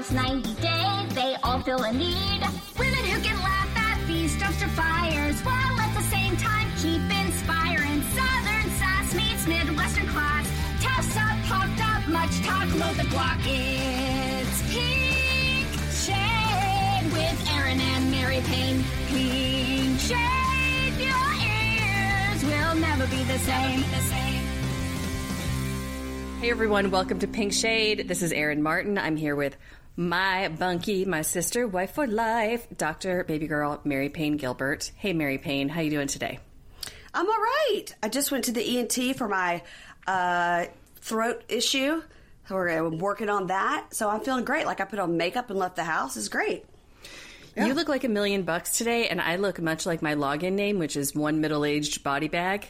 Housewives 90 Day, they all feel a need. Women who can laugh at these dumpster fires while at the same time keep inspiring. Southern sass meets Midwestern class. Up, much talk, load the block. It's Pink Shade with Erin and Mary Payne. Pink Shade, your ears will never be. The same. Hey everyone, welcome to Pink Shade. This is Erin Martin. I'm here with my bunkie, my sister, wife for life, Dr. Baby Girl Mary Payne Gilbert. Hey Mary Payne, how you doing today? I'm all right. I just went to the ENT for my uh, throat issue. So we're working on that. So I'm feeling great. Like I put on makeup and left the house. It's great. You look like a million bucks today, and I look much like my login name, which is one middle-aged body bag.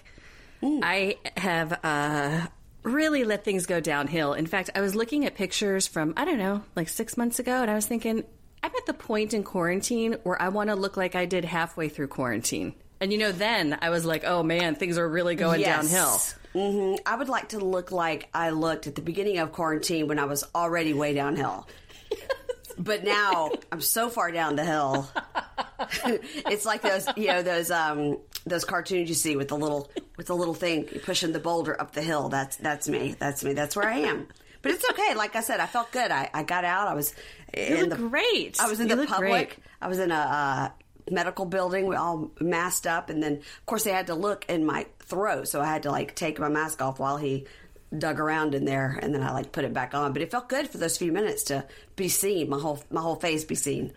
I have uh, really let things go downhill. In fact, I was looking at pictures from I don't know, like six months ago, and I was thinking, I'm at the point in quarantine where I want to look like I did halfway through quarantine. And you know, then I was like, oh man, things are really going downhill. hmm I would like to look like I looked at the beginning of quarantine when I was already way downhill. But now I'm so far down the hill. it's like those, you know, those um those cartoons you see with the little with the little thing pushing the boulder up the hill. That's that's me. That's me. That's where I am. But it's okay. Like I said, I felt good. I, I got out. I was in look the great. I was in You the public. great. I was in a uh, medical building. We all masked up, and then of course they had to look in my throat, so I had to like take my mask off while he dug around in there, and then I like put it back on. But it felt good for those few minutes to be seen, my whole my whole face be seen.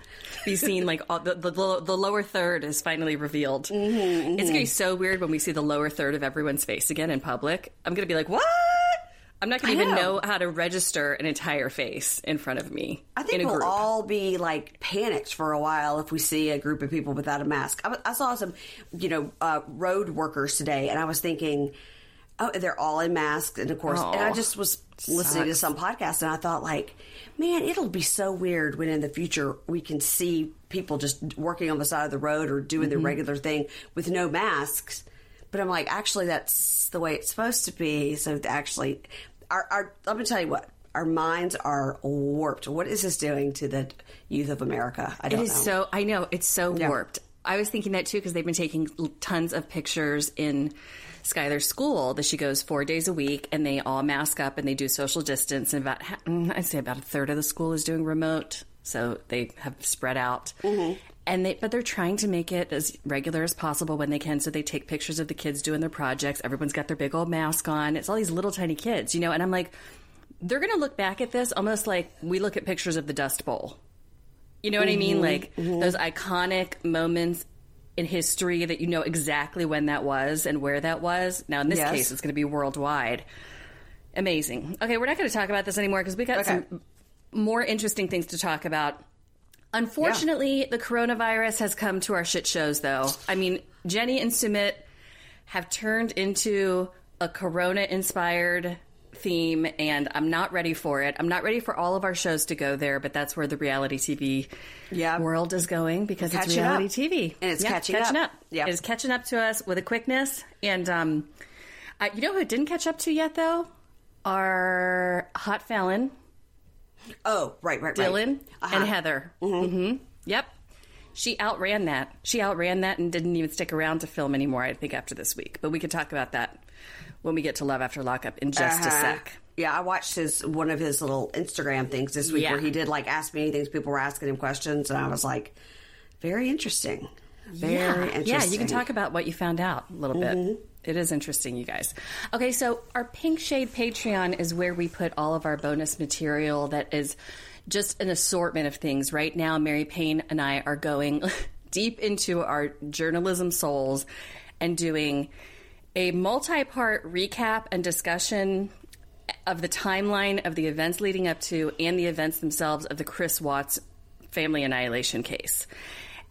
be seen like all, the, the the lower third is finally revealed. Mm-hmm, It's gonna be so weird when we see the lower third of everyone's face again in public. I'm gonna be like, what? I'm not gonna I even know. know how to register an entire face in front of me. I think in a we'll group. all be like panicked for a while if we see a group of people without a mask. I, I saw some, you know, uh, road workers today, and I was thinking, oh, they're all in masks, and of course, and I Oh, just was listening to some podcast, and I thought, like, man, it'll be so weird when in the future we can see people just working on the side of the road or doing Mm-hmm. the regular thing with no masks. But I'm like, actually, that's the way it's supposed to be. So actually, our, our let me tell you what. Our minds are warped. What is this doing to the youth of America? I don't is know. so. I know it's so Yeah. warped. I was thinking that too because they've been taking tons of pictures in Skylar's school that she goes four days a week, and they all mask up and they do social distance. And about mm, I'd say about a third of the school is doing remote, so they have spread out. Mm-hmm. And they, but they're trying to make it as regular as possible when they can. So they take pictures of the kids doing their projects. Everyone's got their big old mask on. It's all these little tiny kids, you know. And I'm like, they're going to look back at this almost like we look at pictures of the Dust Bowl. You know what I mean? Mm-hmm. Like mm-hmm. those iconic moments in history that you know exactly when that was and where that was. Now, in this Yes. case, it's going to be worldwide. Amazing. Okay, we're not going to talk about this anymore because we got Okay. some more interesting things to talk about. Unfortunately, the coronavirus has come to our shit shows, though. I mean, Jenny and Sumit have turned into a corona inspired theme, and I'm not ready for it. I'm not ready for all of our shows to go there, but that's where the reality TV Yeah. world is going because it's reality up. TV. And it's Yeah, catching catching up. up. Yeah. It's catching up to us with a quickness. And um, uh, you know who it didn't catch up to yet, though? Our hot Fallon, Oh, right, right, right. Dylan, Uh-huh. and Heather. Mm-hmm. Yep. She outran that. She outran that and didn't even stick around to film anymore, I think, after this week. But we could talk about that when we get to Love After Lockup in just a Uh-huh. sec. Yeah, I watched his one of his little Instagram things this week Yeah. where he did like ask me things. People were asking him questions, and I was like, very interesting. Very yeah. interesting. Mm-hmm. Yeah, you can talk about what you found out a little bit. It is interesting, you guys. Okay, so our Pink Shade Patreon is where we put all of our bonus material that is just an assortment of things. Right now, Mary Payne and I are going deep into our journalism souls and doing a multi part recap and discussion of the timeline of the events leading up to and the events themselves of the Chris Watts family annihilation case.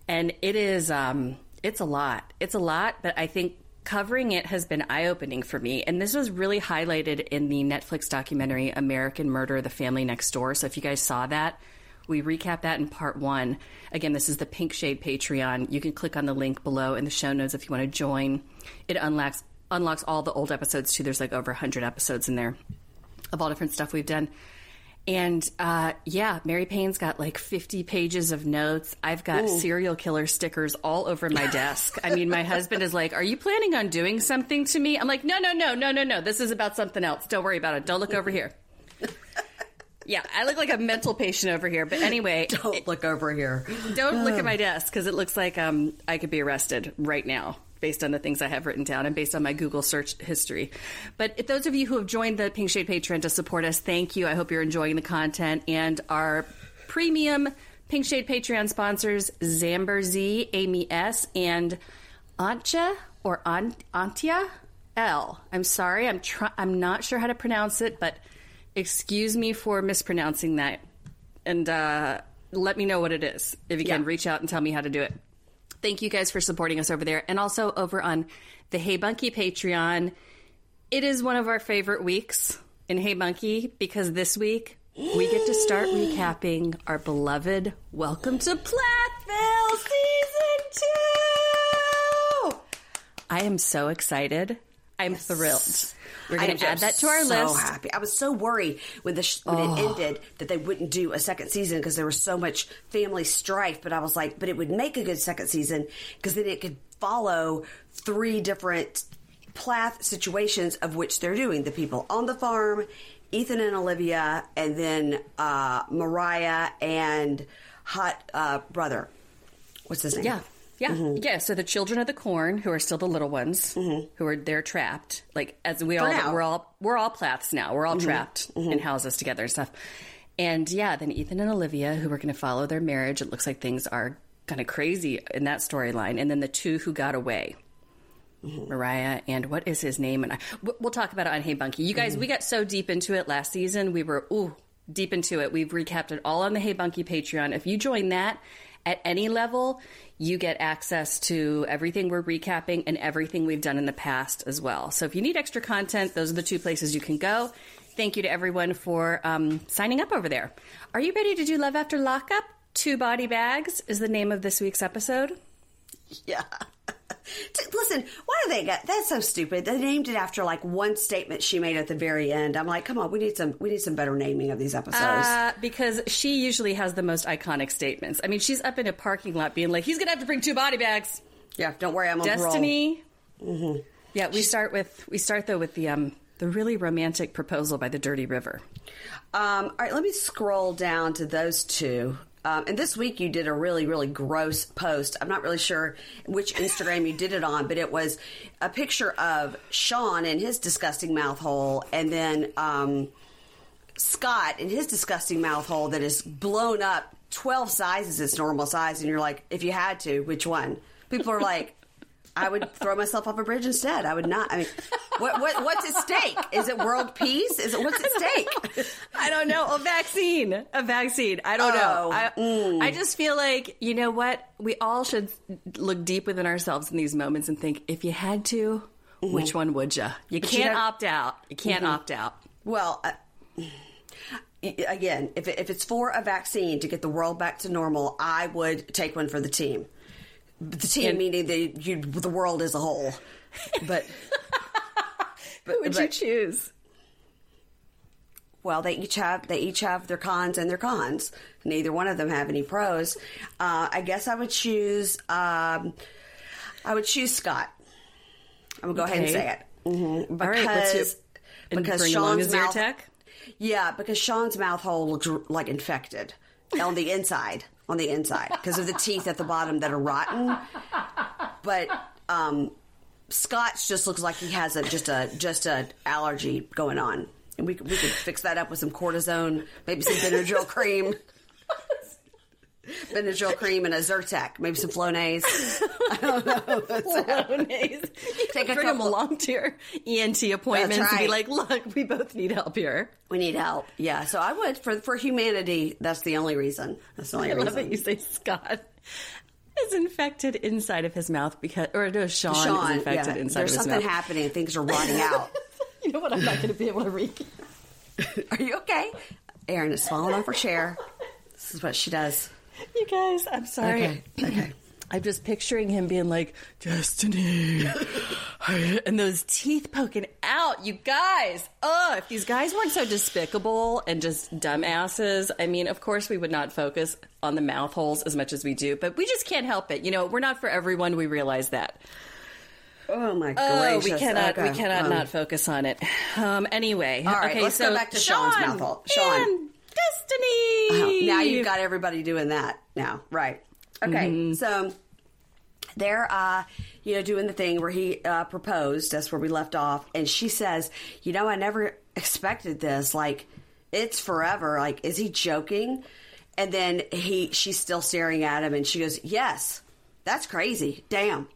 And it is, um, it's a lot. It's a lot, but I think covering it has been eye opening for me. And this was really highlighted in the Netflix documentary American Murder The Family Next Door. So if you guys saw that, we recap that in part one. Again, this is the Pink Shade Patreon. You can click on the link below in the show notes if you want to join. It unlocks unlocks all the old episodes too. There's like over 100 episodes in there of all different stuff we've done. And uh, yeah, Mary Payne's got like 50 pages of notes. I've got Ooh. serial killer stickers all over my desk. I mean, my husband is like, Are you planning on doing something to me? I'm like, No, no, no, no, no, no. This is about something else. Don't worry about it. Don't look over here. Yeah, I look like a mental patient over here. But anyway, don't look over here. Don't look at my desk because it looks like um, I could be arrested right now based on the things I have written down and based on my Google search history. But those of you who have joined the Pink Shade Patreon to support us, thank you. I hope you're enjoying the content and our premium Pink Shade Patreon sponsors, Zamber Z, Amy S, and Antja or Antia L. I'm sorry, I'm try- I'm not sure how to pronounce it, but excuse me for mispronouncing that. And uh, let me know what it is. If you can, reach out and tell me how to do it. Thank you guys for supporting us over there. And also over on the Hey Bunky Patreon. It is one of our favorite weeks in Hey Bunky because this week we get to start recapping our beloved Welcome to Plathville Season 2. I am so excited. I'm yes. thrilled. We're going to add that to our so list. happy. I was so worried when the sh- when oh. it ended that they wouldn't do a second season because there was so much family strife. But I was like, but it would make a good second season because then it could follow three different Plath situations of which they're doing the people on the farm, Ethan and Olivia, and then uh, Mariah and hot uh, brother. What's his name? Yeah. Yeah, mm-hmm. yeah. So the children of the corn, who are still the little ones, mm-hmm. who are they're trapped. Like as we For all now. we're all we're all Plaths now. We're all mm-hmm. trapped mm-hmm. in houses together and stuff. And yeah, then Ethan and Olivia, who are going to follow their marriage. It looks like things are kind of crazy in that storyline. And then the two who got away. Mm-hmm. Mariah and what is his name? And I, we'll talk about it on Hey Bunky. You guys, mm-hmm. we got so deep into it last season. We were ooh deep into it. We've recapped it all on the Hey Bunky Patreon. If you join that at any level, you get access to everything we're recapping and everything we've done in the past as well. So if you need extra content, those are the two places you can go. Thank you to everyone for um, signing up over there. Are you ready to do Love After Lockup? Two Body Bags is the name of this week's episode. Yeah. Listen, do they get that's so stupid? They named it after like one statement she made at the very end. I'm like, come on, we need some we need some better naming of these episodes. Uh, because she usually has the most iconic statements. I mean, she's up in a parking lot being like, he's gonna have to bring two body bags. Yeah, don't worry, I'm on Destiny. Mm-hmm. Yeah, we start with we start though with the um the really romantic proposal by the Dirty River. Um, all right, let me scroll down to those two. Um, and this week you did a really, really gross post. I'm not really sure which Instagram you did it on, but it was a picture of Sean and his disgusting mouth hole, and then um, Scott and his disgusting mouth hole that is blown up 12 sizes its normal size. And you're like, if you had to, which one? People are like, I would throw myself off a bridge instead. I would not. I mean, what, what what's at stake? Is it world peace? Is it what's at stake? I don't know. A vaccine. A vaccine. I don't oh, know. I, mm. I just feel like you know what? We all should look deep within ourselves in these moments and think: if you had to, mm-hmm. which one would you? You but can't you opt out. You can't mm-hmm. opt out. Well. Uh, again, if, if it's for a vaccine to get the world back to normal, I would take one for the team. The team and, meaning the you, the world as a whole. But, but who would but, you choose? Well, they each have they each have their cons and their cons. Neither one of them have any pros. Uh, I guess I would choose. Um, I would choose Scott. I'm gonna go okay. ahead and say it mm-hmm. because because Sean's mouth. Yeah, because Sean's mouth hole looks like infected on the inside on the inside because of the teeth at the bottom that are rotten. But um, Scott's just looks like he has a just a just a allergy going on, and we we could fix that up with some cortisone, maybe some Benadryl cream. Benadryl cream and a Zyrtec, maybe some Flonase. I don't know. Flonase. Take a Bring couple- them along to your ENT appointments and be like, look, we both need help here. We need help. Yeah, so I would for for humanity. That's the only reason. That's the only reason. I reason. love that you say Scott is infected inside of his mouth because, or no, Sean, is infected yeah, inside there's of his mouth. There's something happening. Things are rotting out. You know what? I'm not going to be able to read. are you okay? Erin is falling off her chair. This is what she does. You guys, I'm sorry. Okay, okay. I'm just picturing him being like, Destiny. and those teeth poking out. You guys. Oh, if these guys weren't so despicable and just dumbasses, I mean, of course we would not focus on the mouth holes as much as we do, but we just can't help it. You know, we're not for everyone. We realize that. Oh my Oh, gracious! we cannot, we cannot um, not focus on it. Um, anyway, All right, okay, let's go so back to Sean's Sean mouth hole. Sean. Destiny. Oh, now you've got everybody doing that now, right? Okay, Mm-hmm. so they're uh, you know doing the thing where he uh, proposed. That's where we left off, and she says, "You know, I never expected this. Like, it's forever. Like, is he joking?" And then he, she's still staring at him, and she goes, "Yes, that's crazy. Damn."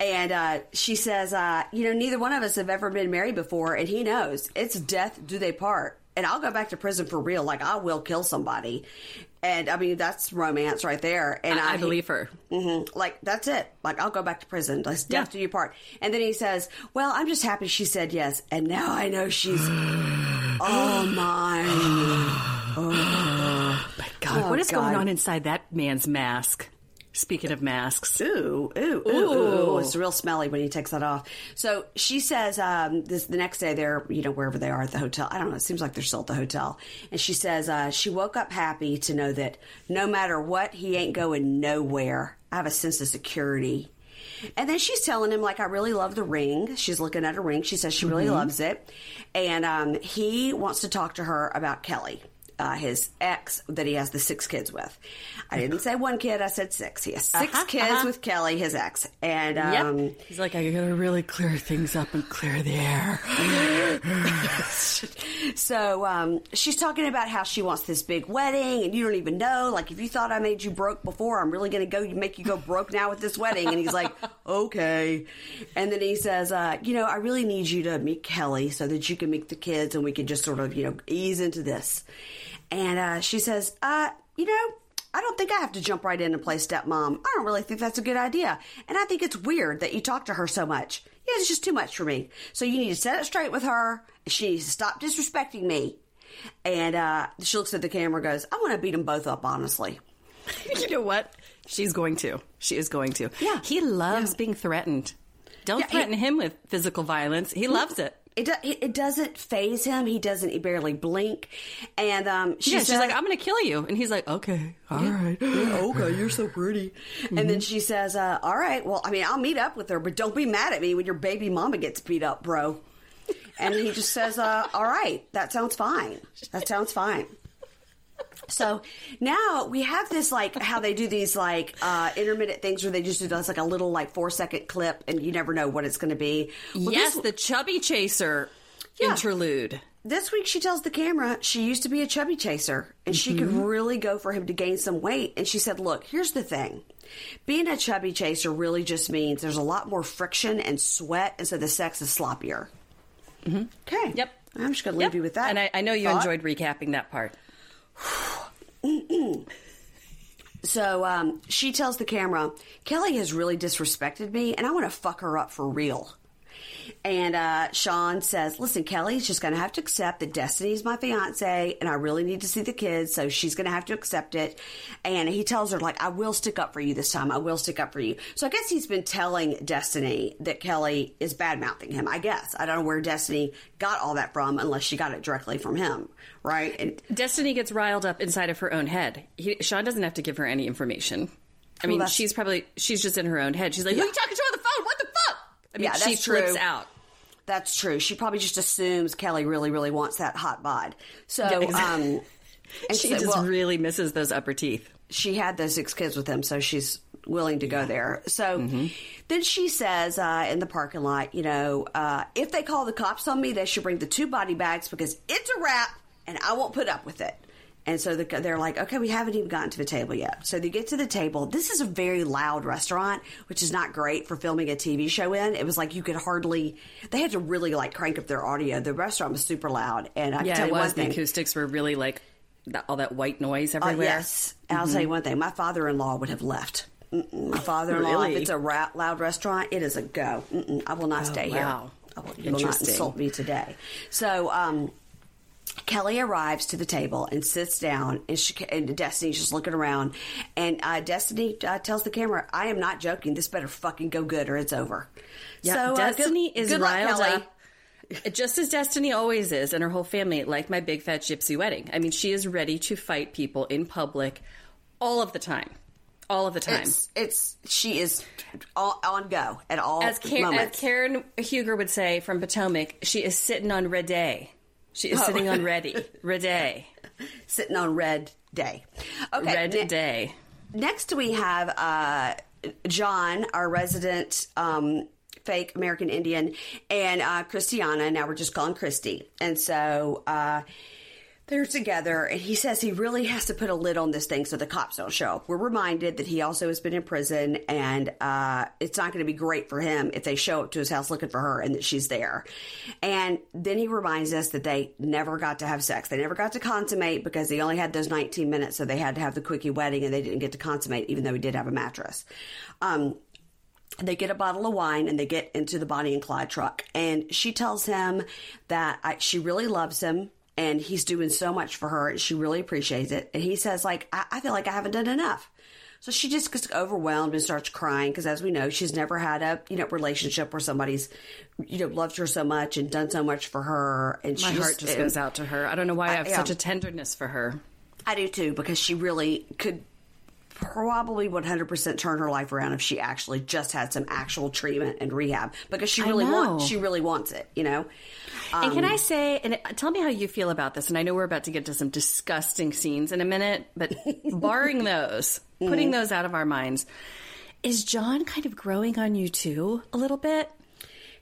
And uh, she says, uh, "You know, neither one of us have ever been married before, and he knows it's death do they part. And I'll go back to prison for real. Like I will kill somebody." And I mean, that's romance right there. And I, I he- believe her. hmm Like that's it. Like I'll go back to prison. Let's death Yeah. do you part. And then he says, "Well, I'm just happy she said yes, and now I know she's all mine." Oh, my God, Oh, what is going on inside that man's mask? Speaking of masks, Ooh, ooh, ooh, ooh, It's real smelly when he takes that off. So she says, um, this the next day they're, you know, wherever they are at the hotel. I don't know. It seems like they're still at the hotel. And she says, uh, she woke up happy to know that no matter what, he ain't going nowhere. I have a sense of security. And then she's telling him, like, I really love the ring. She's looking at a ring. She says she really loves it. And um, he wants to talk to her about Kelly, uh, his ex that he has the six kids with. I didn't say one kid, I said six. He has 6 Uh-huh, kids uh-huh. with Kelly, his ex. And yep. um, He's like, I gotta really clear things up and clear the air. so um, she's talking about how she wants this big wedding, and you don't even know. Like, if you thought I made you broke before, I'm really going to go make you go broke now with this wedding. And he's like, okay. And then he says, uh, you know, I really need you to meet Kelly so that you can meet the kids, and we can just sort of, you know, ease into this. And uh, she says, uh, you know. I don't think I have to jump right in and play stepmom. I don't really think that's a good idea. And I think it's weird that you talk to her so much. Yeah, it's just too much for me. So you need to set it straight with her. She needs to stop disrespecting me. And uh, she looks at the camera and goes, I want to beat them both up, honestly. you know what? She's going to. She is going to. Yeah. He loves being threatened. Don't Yeah, he- threaten him with physical violence. He loves it. It, do, it, doesn't phase him. He doesn't, he barely blink. And um, she yeah, says, she's like, I'm going to kill you. And he's like, okay, all right. okay, you're so pretty. And then she says, uh, all right, well, I mean, I'll meet up with her, but don't be mad at me when your baby mama gets beat up, bro. And he just says, uh, all right, that sounds fine. That sounds fine. So now we have this like how they do these like uh, intermittent things where they just do this like a little like four second clip and you never know what it's going to be. Well, yes, this- the chubby chaser Yeah. interlude. this week she tells the camera she used to be a chubby chaser and she could really go for him to gain some weight and she said look here's the thing being a chubby chaser really just means there's a lot more friction and sweat and so the sex is sloppier okay Yep. i'm just gonna leave Yep. you with that And I, I know you thought. enjoyed recapping that part. so um, she tells the camera kelly has really disrespected me and i want to fuck her up for real And uh, Sean says, "Listen, Kelly's just going to have to accept that Destiny's my fiance, and I really need to see the kids, so she's going to have to accept it." And he tells her, "Like, I will stick up for you this time. I will stick up for you." So I guess he's been telling Destiny that Kelly is bad mouthing him. I guess I don't know where Destiny got all that from, unless she got it directly from him, right? And Destiny gets riled up inside of her own head. He, Sean doesn't have to give her any information. I mean, that's- she's probably she's just in her own head. She's like, "Who are you talking to on the phone? What the fuck?" I mean, Yeah, she that's flips true. out. That's true. She probably just assumes Kelly really, really wants that hot bod. So, Yeah, exactly. um, and She so- just well, really misses those upper teeth. she had those six kids with him, so she's willing to go there. So then she says uh, in the parking lot, you know, uh, if they call the cops on me, they should bring the two body bags because it's a wrap and I won't put up with it. And so the, they're like, okay, we haven't even gotten to the table yet. So they get to the table. This is a very loud restaurant, which is not great for filming a TV show in. It was like you could hardly, they had to really like crank up their audio. The restaurant was super loud. And I Yeah, tell it you one was. The acoustics were really like all that white noise Uh, everywhere. yes. And I'll tell you one thing. My father-in-law would have left. Mm-mm. My father-in-law, Really? if it's a ra- loud restaurant, it is a go. Mm-mm. I will not stay here. wow. I will, you will not insult me today. So, um, Kelly arrives to the table and sits down, and, she, and Destiny's just looking around. And uh, Destiny uh, tells the camera, "I am not joking. This better fucking go good, or it's over." Yeah, so, uh, Destiny good- is good riled Kelly. up. Just as Destiny always is, and her whole family, like my big fat gypsy wedding. I mean, she is ready to fight people in public all of the time. All of the time. It's, it's she is on, on go at all as, Karen, as. Karen Huger would say from Potomac, she is sitting on ready. She Oh. is sitting on ready. Ready. sitting on red day. Okay, Red ne- day. Next, we have uh, John, our resident um, fake American Indian, and uh, Christiana. Now we're just calling Christy. And so uh, they're together, and he says he really has to put a lid on this thing so the cops don't show up. We're reminded that he also has been in prison, and uh, it's not going to be great for him if they show up to his house looking for her and that she's there. And then he reminds us that they never got to have sex. They never got to consummate because they only had those 19 minutes, so they had to have the quickie wedding, and they didn't get to consummate, even though he did have a mattress. Um, they get a bottle of wine and they get into the Bonnie and Clyde truck. And she tells him that I, she really loves him and he's doing so much for her and she really appreciates it. And he says, like, I, I feel like I haven't done enough. So she just gets overwhelmed and starts crying because, as we know, she's never had a you know relationship where somebody's you know loved her so much and done so much for her. And My she heart just goes out to her. I don't know why I have yeah. such a tenderness for her. I do too because she really could probably 100% turn her life around if she actually just had some actual treatment and rehab because she really wants she really wants it, you know. And can um, I say, and tell me how you feel about this? And I know we're about to get to some disgusting scenes in a minute, but barring those, putting those out of our minds, is John kind of growing on you too a little bit?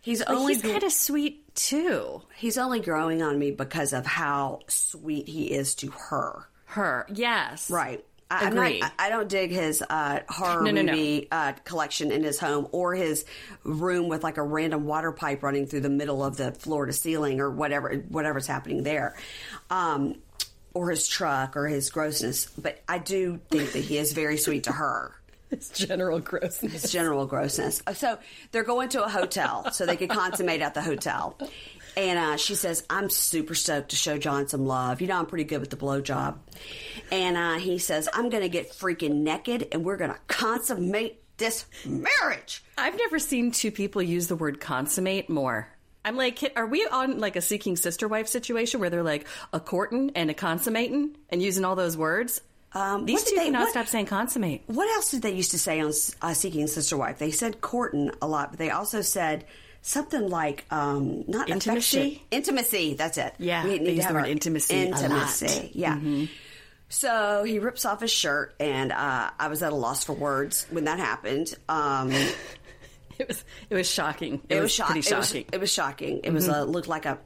He's Like, only he's kind of sweet too. he's only growing on me because of how sweet he is to her. Her, yes, Right. I, I'm not, Agree. I, don't dig his uh, horror No, no, no. movie Uh, collection in his home or his room with like a random water pipe running through the middle of the floor to ceiling or whatever whatever's happening there, um, or his truck or his grossness. But I do think that he is very sweet to her. It's general grossness. His general grossness. So they're going to a hotel so they could consummate at the hotel. And uh, she says, I'm super stoked to show John some love. You know, I'm pretty good with the blowjob. And uh, he says, I'm going to get freaking naked and we're going to consummate this marriage. I've never seen two people use the word consummate more. I'm like, are we on like a seeking sister wife situation where they're like a courting and a consummating and using all those words? Um, These two they- cannot what- stop saying consummate. What else did they used to say on uh, Seeking Sister Wife? They said courting a lot, but they also said something like um, not Intimacy? Intimacy. That's it. Yeah, we need to have word our intimacy a lot. Mm-hmm. Yeah. So he rips off his shirt, and uh, I was at a loss for words when that happened. Um, It was it was shocking. It, it, was, was, shock- pretty it was- shocking. Mm-hmm. It was, shocking. It was uh, looked like a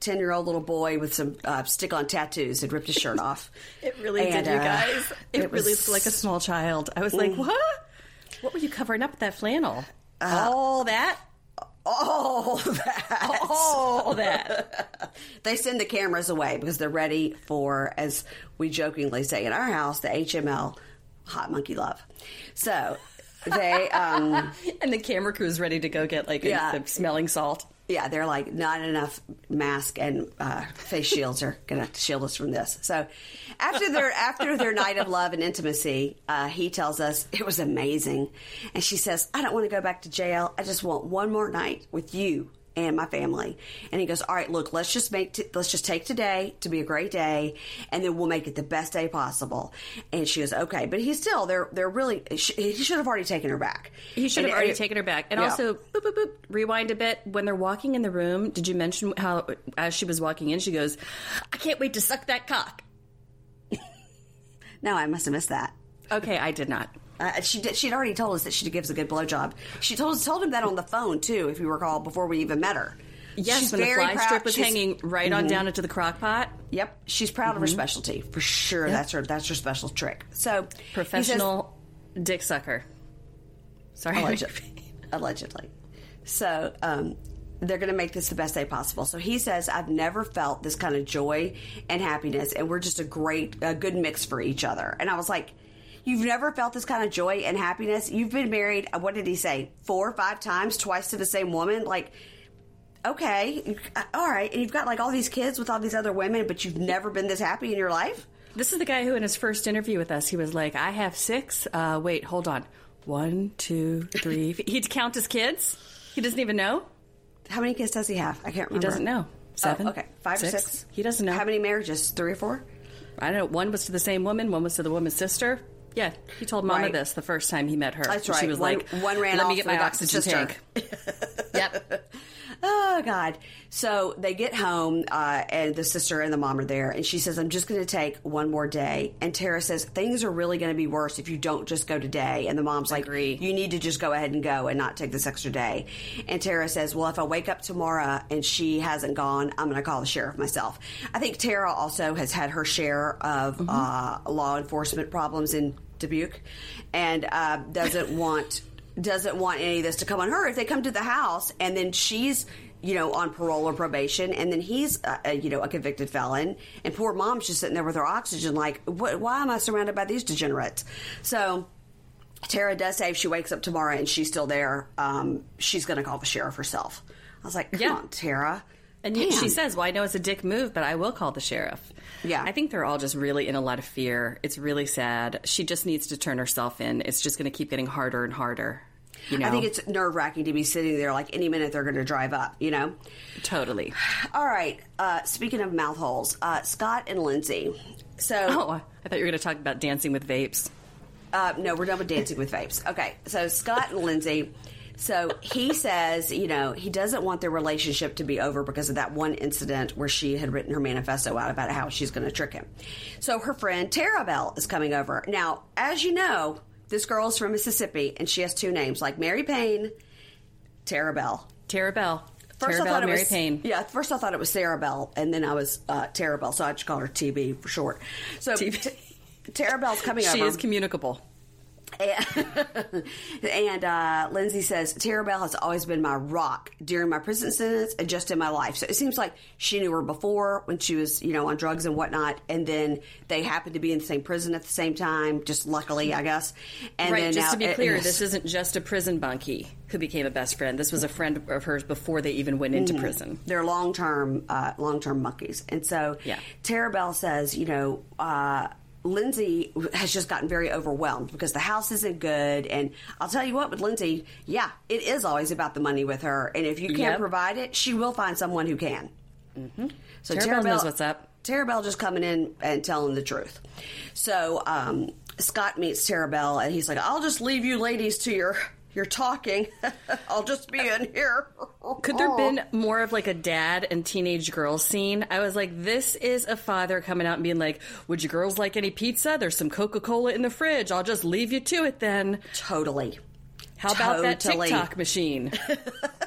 ten year old little boy with some uh, stick on tattoos had ripped his shirt off. It really And, did, you uh, guys. It, it really was- like a small child. I was like, what? What were you covering up with that flannel? Uh, all that? all that. All that. They send the cameras away because they're ready for, as we jokingly say in our house, the HML hot monkey love. So they, um, and the camera crew is ready to go get like a- the smelling salt. Yeah, they're like not enough mask and uh, face shields are going to shield us from this. So after their after their night of love and intimacy, uh, he tells us it was amazing, and she says, "I don't want to go back to jail. I just want one more night with you." And my family, and he goes, "All right, look, let's just make t- let's just take today to be a great day, and then we'll make it the best day possible." And she goes, "Okay," but he's still they're they're really he should have already taken her back. He should And have already taken her back. And Yeah. also, boop, boop, boop, rewind a bit. When they're walking in the room, did you mention how, as she was walking in, she goes, I can't wait to suck that cock. No, I must have missed that. Okay, I did not. Uh, she did, she'd already told us that she gives a good blowjob. She told told him that on the phone too, if you recall, before we even met her. Yes, she's when the very fly proud. strip was She's- hanging right on down into the crock pot. Yep, she's proud of her specialty for sure. That's her. That's her special trick. So he says- Professional dick sucker. Sorry. allegedly. allegedly. So um, they're going to make this the best day possible. So he says, "I've never felt this kind of joy and happiness, and we're just a great, a good mix for each other." And I was like. You've never felt this kind of joy and happiness. You've been married, uh, what did he say, four or five times, twice to the same woman? Like, okay, uh, all right. And you've got like all these kids with all these other women, but you've never been this happy in your life? This is the guy who, in his first interview with us, he was like, "I have six. Uh, wait, hold on. One, two, three. He'd count his kids. He doesn't even know. How many kids does he have? I can't remember. He doesn't know. Seven. Oh, okay, five Six? or six. He doesn't know. How many marriages? Three or four? I don't know. One was to the same woman. One was to the woman's sister. Yeah, he told Mama Right. this the first time he met her. That's right. She was One- like, one ran Let me get my oxygen sister." tank." yep. Oh God! So they get home, uh, and the sister and the mom are there, and she says, "I'm just going to take one more day." And Tara says, "Things are really going to be worse if you don't just go today." And the mom's like. "You need to just go ahead and go and not take this extra day." And Tara says, "Well, if I wake up tomorrow and she hasn't gone, I'm going to call the sheriff myself." I think Tara also has had her share of uh, law enforcement problems in Dubuque, and uh, doesn't want doesn't want any of this to come on her. If they come to the house and then she's you know on parole or probation and then he's uh, uh, you know a convicted felon and poor mom's just sitting there with her oxygen like what, why am i surrounded by these degenerates? So tara does say if she wakes up tomorrow and she's still there um, she's going to call the sheriff herself. I was like come Yeah. on tara And yet she says, "Well, I know it's a dick move, but I will call the sheriff." Yeah. I think they're all just really in a lot of fear. It's really sad. She just needs to turn herself in. It's just going to keep getting harder and harder. You know, i think it's nerve-wracking to be sitting there like any minute they're going to drive up you know totally. all right uh, speaking of mouth holes uh, scott and lindsay so Oh, I thought you were going to talk about dancing with vapes. Uh, no, we're done with dancing with vapes. Okay, so Scott and Lindsay. So he says, you know, he doesn't want their relationship to be over because of that one incident where she had written her manifesto out about how she's going to trick him. So her friend Tara Bell is coming over. Now, as you know, this girl's from Mississippi and she has two names like Mary Payne, Tara Bell. Tara Bell. First, Tara I Bell, thought it Mary was Payne. Yeah, first I thought it was Sarah Bell, and then I was uh, Tara Bell, so I just called her TB for short. So TB. T- Tara Bell's coming She over. She is communicable. and uh, Lindsay says, Tara Bell has always been my rock during my prison sentence and just in my life. So it seems like she knew her before when she was, you know, on drugs and whatnot. And then they happened to be in the same prison at the same time, just luckily, I guess. And right, then just now, to be clear, it- this isn't just a prison bunkie who became a best friend. This was a friend of hers before they even went into prison. they're long term uh, long term monkeys. And so Yeah. Tara Bell says, you know, uh, Lindsay has just gotten very overwhelmed because the house isn't good. And I'll tell you what, with Lindsay, yeah, it is always about the money with her. And if you can't Yep. provide it, she will find someone who can. Mm-hmm. So Tara Bell knows what's up. Tara Bell just coming in and telling the truth. So um, Scott meets Tara Bell and he's like, "I'll just leave you ladies to your your talking. I'll just be in here." Could there have been more of like a dad and teenage girl scene? I was like, this is a father coming out and being like, "Would you girls like any pizza? There's some Coca Cola in the fridge. I'll just leave you to it then." Totally. How about that Totally. TikTok machine?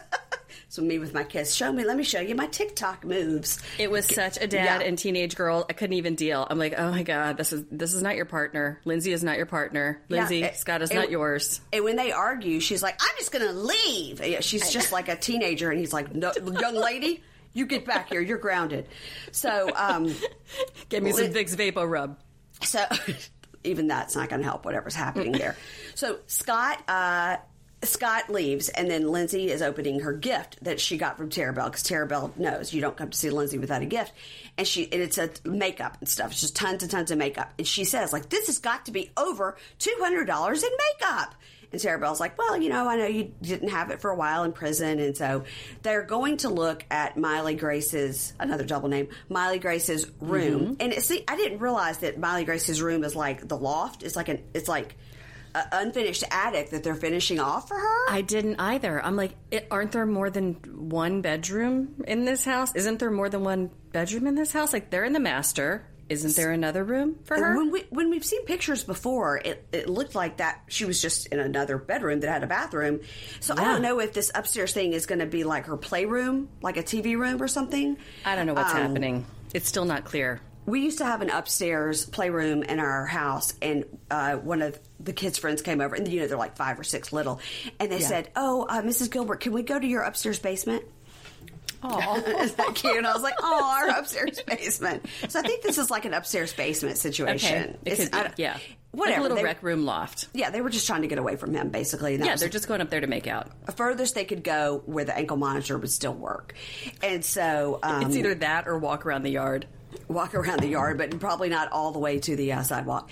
So me with my kids, show me. Let me show you my TikTok moves. It was such a dad Yeah. and teenage girl. I couldn't even deal. I'm like, oh my god, this is this is not your partner. Lindsay is not your partner. Yeah, Lindsay, it- Scott is it- not yours. And when they argue, she's like, "I'm just going to leave." Yeah, She's just like a teenager, and he's like, no, "Young lady, you get back here. You're grounded." So, um, Give me some Vicks Vapo Rub. so even that's not going to help whatever's happening there. So Scott, uh, Scott leaves, and then Lindsay is opening her gift that she got from Tara Bell because Tara Bell knows you don't come to see Lindsay without a gift, and she and it's a makeup and stuff. It's just tons and tons of makeup, and she says like this has got to be over two hundred dollars in makeup. And Sarah Bell's like, well, you know, I know you didn't have it for a while in prison, and so they're going to look at Miley Grace's another double name, Miley Grace's room. Mm-hmm. And it, see, I didn't realize that Miley Grace's room is like the loft. It's like an, it's like an unfinished attic that they're finishing off for her. I didn't either. I'm like, it, aren't there more than one bedroom in this house? Isn't there more than one bedroom in this house? Like, they're in the master. Isn't there another room for her? When we when we've seen pictures before, it, it looked like that she was just in another bedroom that had a bathroom. So I don't know if this upstairs thing is going to be like her playroom, like a TV room or something. I don't know what's Um, happening. It's still not clear. We used to have an upstairs playroom in our house, and uh, one of the kids' friends came over, and you know they're like five or six little, and they said, "Oh, uh, Mrs. Gilbert, can we go to your upstairs basement?" Oh, Is that cute? And I was like, "Oh, our upstairs basement." So I think this is like an upstairs basement situation. okay. It It's- could be, yeah. whatever. Like a little They- rec room loft. Yeah, they were just trying to get away from him, basically. Yeah, they're just going up there to make out. the furthest they could go where the ankle monitor would still work. And so um, It's either that or walk around the yard. Walk around the yard, but probably not all the way to the uh, sidewalk.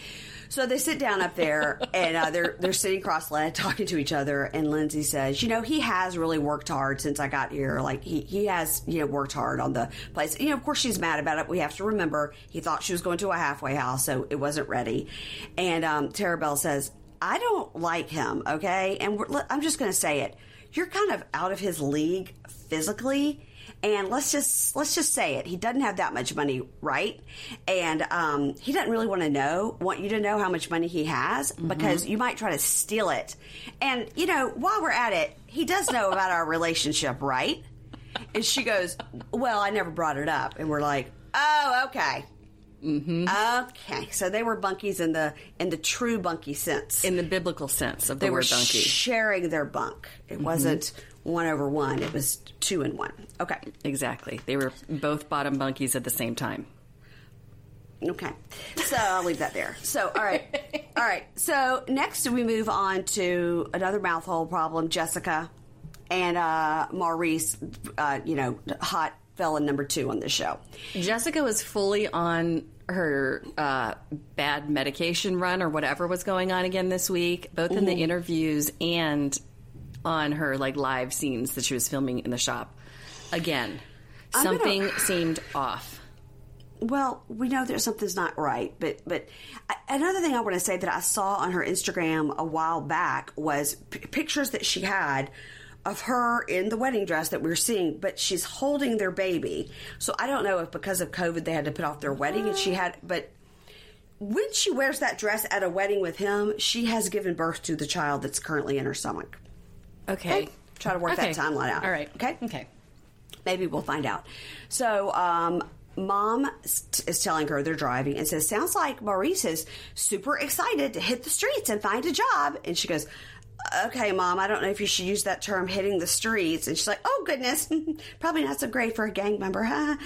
So they sit down up there, and uh, they're they're sitting cross-legged, talking to each other. And Lindsay says, "You know, he has really worked hard since I got here. Like he he has you know worked hard on the place. You know, of course she's mad about it. We have to remember he thought she was going to a halfway house, so it wasn't ready. And um, Tara Bell says, "I don't like him. Okay, and we're, I'm just going to say it. You're kind of out of his league physically." And let's just let's just say it. He doesn't have that much money right? And um, he doesn't really want to know want you to know how much money he has because you might try to steal it. And you know while we're at it he does know about our relationship right? And she goes well i never brought it up. And we're like oh okay. Mm-hmm. okay. So they were bunkies in the in the true bunkie sense. In the biblical sense of the they were word donkey. sharing their bunk. It wasn't one over one it was two and one okay exactly. They were both bottom bunkies at the same time. Okay. So I'll leave that there. So, all right. All right. So, next we move on to another mouthhole problem Jessica and uh, Maurice, uh, you know, hot fella number two on the show. Jessica was fully on her uh, bad medication run or whatever was going on again this week, both in the interviews and on her like live scenes that she was filming in the shop. Again, I'm gonna- something seemed off. Well, we know there's something's not right, but but another thing I want to say that I saw on her Instagram a while back was p- pictures that she had of her in the wedding dress that we are seeing, but she's holding their baby. So I don't know if because of COVID they had to put off their wedding and she had, but when she wears that dress at a wedding with him, she has given birth to the child that's currently in her stomach. Okay. Okay. Try to work that timeline out. All right. Okay. Okay. Maybe we'll find out. So, um, mom is telling her they're driving and says, Sounds like Maurice is super excited to hit the streets and find a job. And she goes, Okay, mom, I don't know if you should use that term hitting the streets. And she's like, Oh, goodness, probably not so great for a gang member. Ha.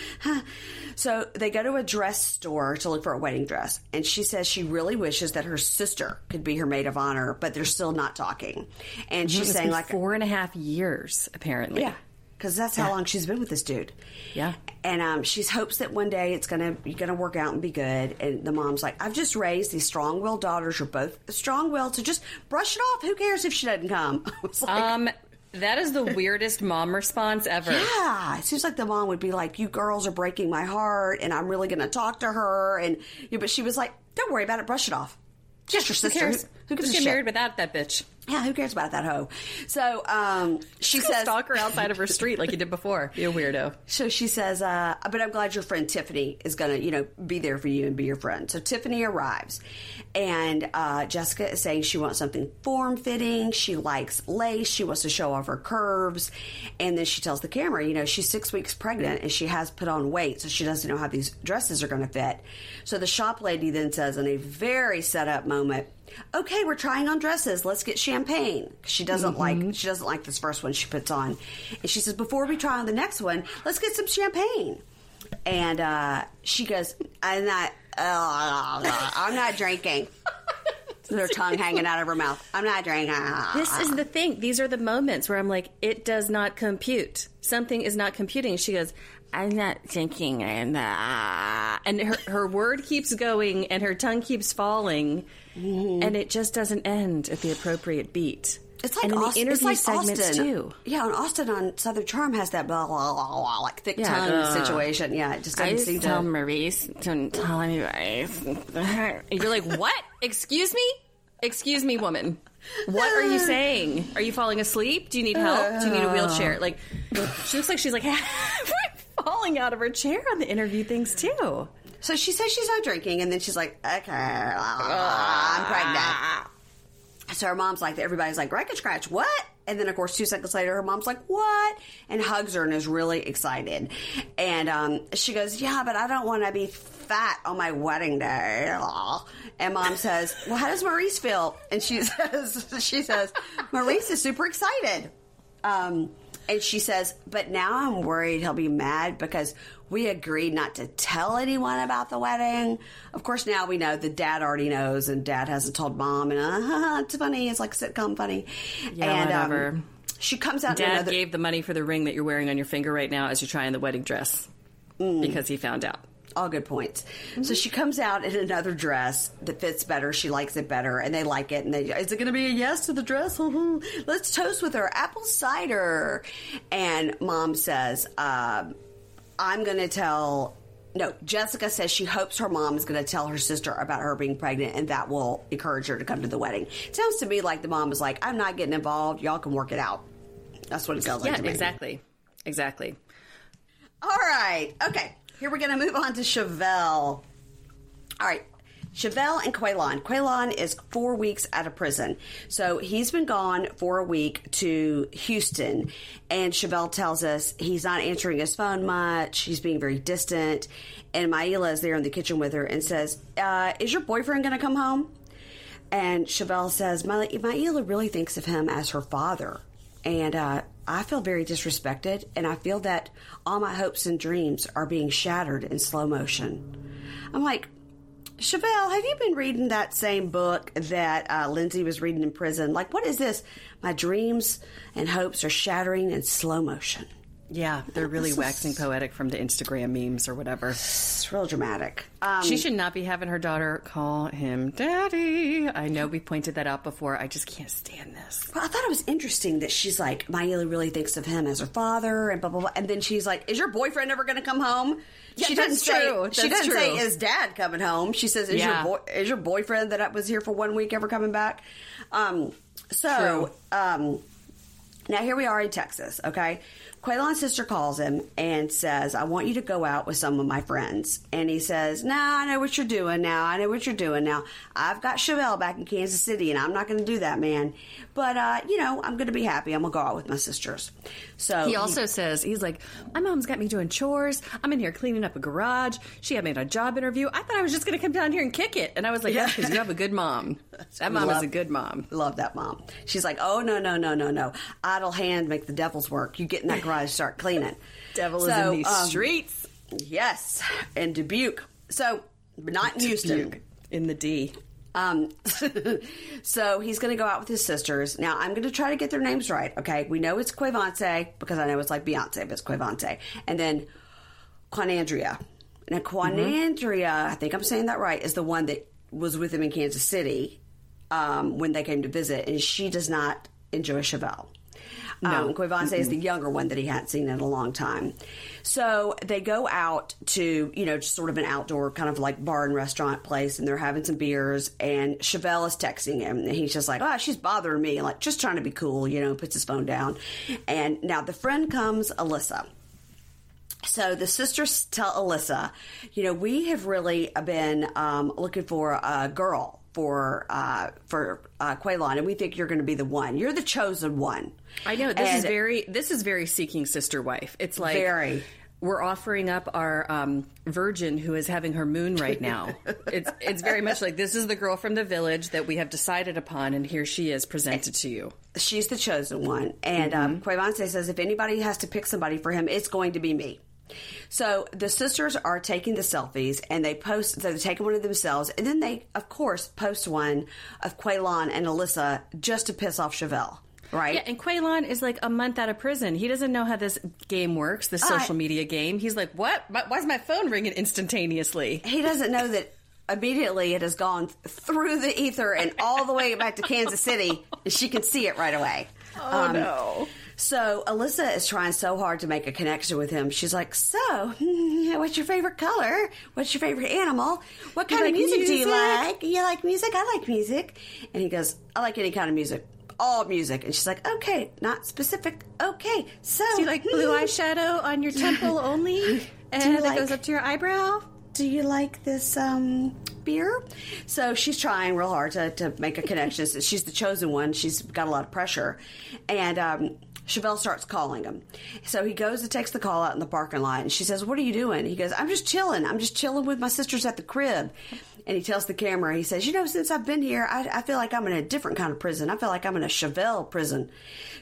So they go to a dress store to look for a wedding dress. And she says she really wishes that her sister could be her maid of honor, but they're still not talking. And she's saying, like, four and a half years, apparently. yeah, because that's how long she's been with this dude. Yeah. and um, she hopes that one day it's gonna you're gonna work out and be good. And the mom's like, I've just raised these strong-willed daughters. You're both strong-willed, so just brush it off. Who cares if she doesn't come? Like, Um, that is the weirdest mom response ever. yeah, it seems like the mom would be like, "You girls are breaking my heart, and I'm really going to talk to her." And yeah, but she was like, "Don't worry about it. Brush it off. Just your Who sister. cares? Who, who gives Just a get shit? married without that bitch. Yeah, who cares about that hoe?" So um, she Go says, stalk her outside of her street like you did before. You weirdo. So she says, uh, but I'm glad your friend Tiffany is going to, you know, be there for you and be your friend. So Tiffany arrives. And uh, Jessica is saying she wants something form fitting. She likes lace. She wants to show off her curves. And then she tells the camera, you know, she's six weeks pregnant and she has put on weight. So she doesn't know how these dresses are going to fit. So the shop lady then says, in a very set up moment, okay, we're trying on dresses. Let's get champagne. She doesn't like she doesn't like this first one she puts on, and she says before we try on the next one, let's get some champagne. And uh, she goes, I'm not. Uh, I'm not drinking. Her tongue hanging out of her mouth. I'm not drinking. This is the thing. These are the moments where I'm like, it does not compute. Something is not computing. She goes, I'm not thinking, and uh, and her her word keeps going, and her tongue keeps falling, and it just doesn't end at the appropriate beat. It's like and in the interview it's like segments Austin. too. Yeah, and Austin on Southern Charm has that blah blah blah, blah like thick Yeah, tongue uh, situation. Yeah, it just doesn't seem to. Tell Maurice, don't tell anybody. You're like, what? Excuse me? Excuse me, woman. What are you saying? Are you falling asleep? Do you need help? Do you need a wheelchair? Like, she looks like she's like falling out of her chair on the interview things too. So she says she's not drinking, and then she's like, okay, I'm pregnant. So her mom's like, everybody's like, record scratch, what? And then, of course, two seconds later, her mom's like, what? And hugs her and is really excited. And um, she goes, yeah, but I don't want to be fat on my wedding day. And mom says, well, how does Maurice feel? And she says, she says, Maurice is super excited. Um, and she says, but now I'm worried he'll be mad because we agreed not to tell anyone about the wedding. Of course, now we know the dad already knows, and dad hasn't told mom. And uh, it's funny. It's like sitcom funny. Yeah, and, whatever. Um, she comes out. in Dad another, gave the money for the ring that you're wearing on your finger right now as you're trying the wedding dress because he found out. all good points. So she comes out in another dress that fits better. She likes it better, and they like it. And they, is it going to be a yes to the dress? Let's toast with her apple cider. And mom says, um, "I'm going to tell." No, Jessica says she hopes her mom is going to tell her sister about her being pregnant, and that will encourage her to come to the wedding. It sounds to me like the mom is like, "I'm not getting involved. Y'all can work it out." That's what it sounds like Yeah, to me. exactly. Exactly. All right. Okay. Here we're going to move on to Chevelle. All right. Chevelle and Quaylon. Quaylon is four weeks out of prison. So he's been gone for a week to Houston. And Chevelle tells us he's not answering his phone much. He's being very distant. And Maila is there in the kitchen with her and says, uh, Is your boyfriend going to come home? And Chevelle says, Maila really thinks of him as her father. And uh, I feel very disrespected. And I feel that all my hopes and dreams are being shattered in slow motion. I'm like, Chevelle, have you been reading that same book that uh, Lindsay was reading in prison? Like, what is this? My dreams and hopes are shattering in slow motion. Yeah, they're really This is- waxing poetic from the Instagram memes or whatever. It's real dramatic. Um, She should not be having her daughter call him daddy. I know we pointed that out before. I just can't stand this. Well, I thought it was interesting that she's like, Maila really thinks of him as her father, and blah blah blah. And then she's like, "Is your boyfriend ever going to come home?" Yeah, she doesn't true. say. She That's doesn't say, "Is dad coming home?" She says, "Is Yeah. your boy, is your boyfriend that was here for one week ever coming back?" Um, so, um, now here we are in Texas. Okay, Quaylon's sister calls him and says, "I want you to go out with some of my friends." And he says, "Nah, I know what you're doing now. I know what you're doing now. I've got Chevelle back in Kansas City, and I'm not going to do that, man. But uh, you know, I'm going to be happy. I'm going to go out with my sisters." So He also says, he's like, my mom's got me doing chores. I'm in here cleaning up a garage. She had me in a job interview. I thought I was just going to come down here and kick it. And I was like, yeah, because you have a good mom. That mom is a good mom. Love that mom. She's like, oh no no no no no, idle hand make the devil's work. You get in that garage, start cleaning. Devil is in these um, streets. Yes, in Dubuque. So, not in Houston. In the D. Um, so he's going to go out with his sisters. Now I'm going to try to get their names right. Okay, we know it's Quavante because I know it's like Beyonce, but it's Quavante, and then Quanandria. Now Quanandria, I think I'm saying that right, is the one that was with him in Kansas City um, when they came to visit, and she does not enjoy Chevelle. No. Um, is the younger one that he hadn't seen in a long time. So they go out to, you know, just sort of an outdoor kind of like bar and restaurant place, and they're having some beers. And Chevelle is texting him, and he's just like, "Oh, she's bothering me," like just trying to be cool, you know. Puts his phone down, and now the friend comes, Alyssa. So the sisters tell Alyssa, you know, we have really been um, looking for a girl for uh, for uh, Quaylon, and we think you're going to be the one. You're the chosen one. I know this is very this is very seeking sister wife. It's like Very. We're offering up our um, virgin who is having her moon right now. it's it's very much like this is the girl from the village that we have decided upon, and here she is presented to you. she's the chosen one. And um, Quavante says if anybody has to pick somebody for him, it's going to be me. So the sisters are taking the selfies and they post, so they're taking one of themselves. And then they, of course, post one of Quaylon and Alyssa just to piss off Chevelle, right? Yeah, and Quaylon is like a month out of prison. He doesn't know how this game works, this uh, social media game. He's like, "What? Why is my phone ringing instantaneously?" he doesn't know that immediately it has gone through the ether and all the way back to Kansas City. and She can see it right away. Oh, um, no. So Alyssa is trying so hard to make a connection with him. She's like, "So, what's your favorite color? What's your favorite animal? What kind like of music, do you like? You like music? I like music." And he goes, "I like any kind of music, all music." And she's like, "Okay, not specific. Okay, so Do you like blue eyeshadow on your temple only, and that like- goes up to your eyebrow? do you like this um, beer? So she's trying real hard to, to make a connection. she's the chosen one. She's got a lot of pressure. And um, Chevelle starts calling him. So he goes to takes the call out in the parking lot. And she says, What are you doing? He goes, I'm just chilling. I'm just chilling with my sisters at the crib. And he tells the camera, he says, You know, since I've been here, I, I feel like I'm in a different kind of prison. I feel like I'm in a Chevelle prison.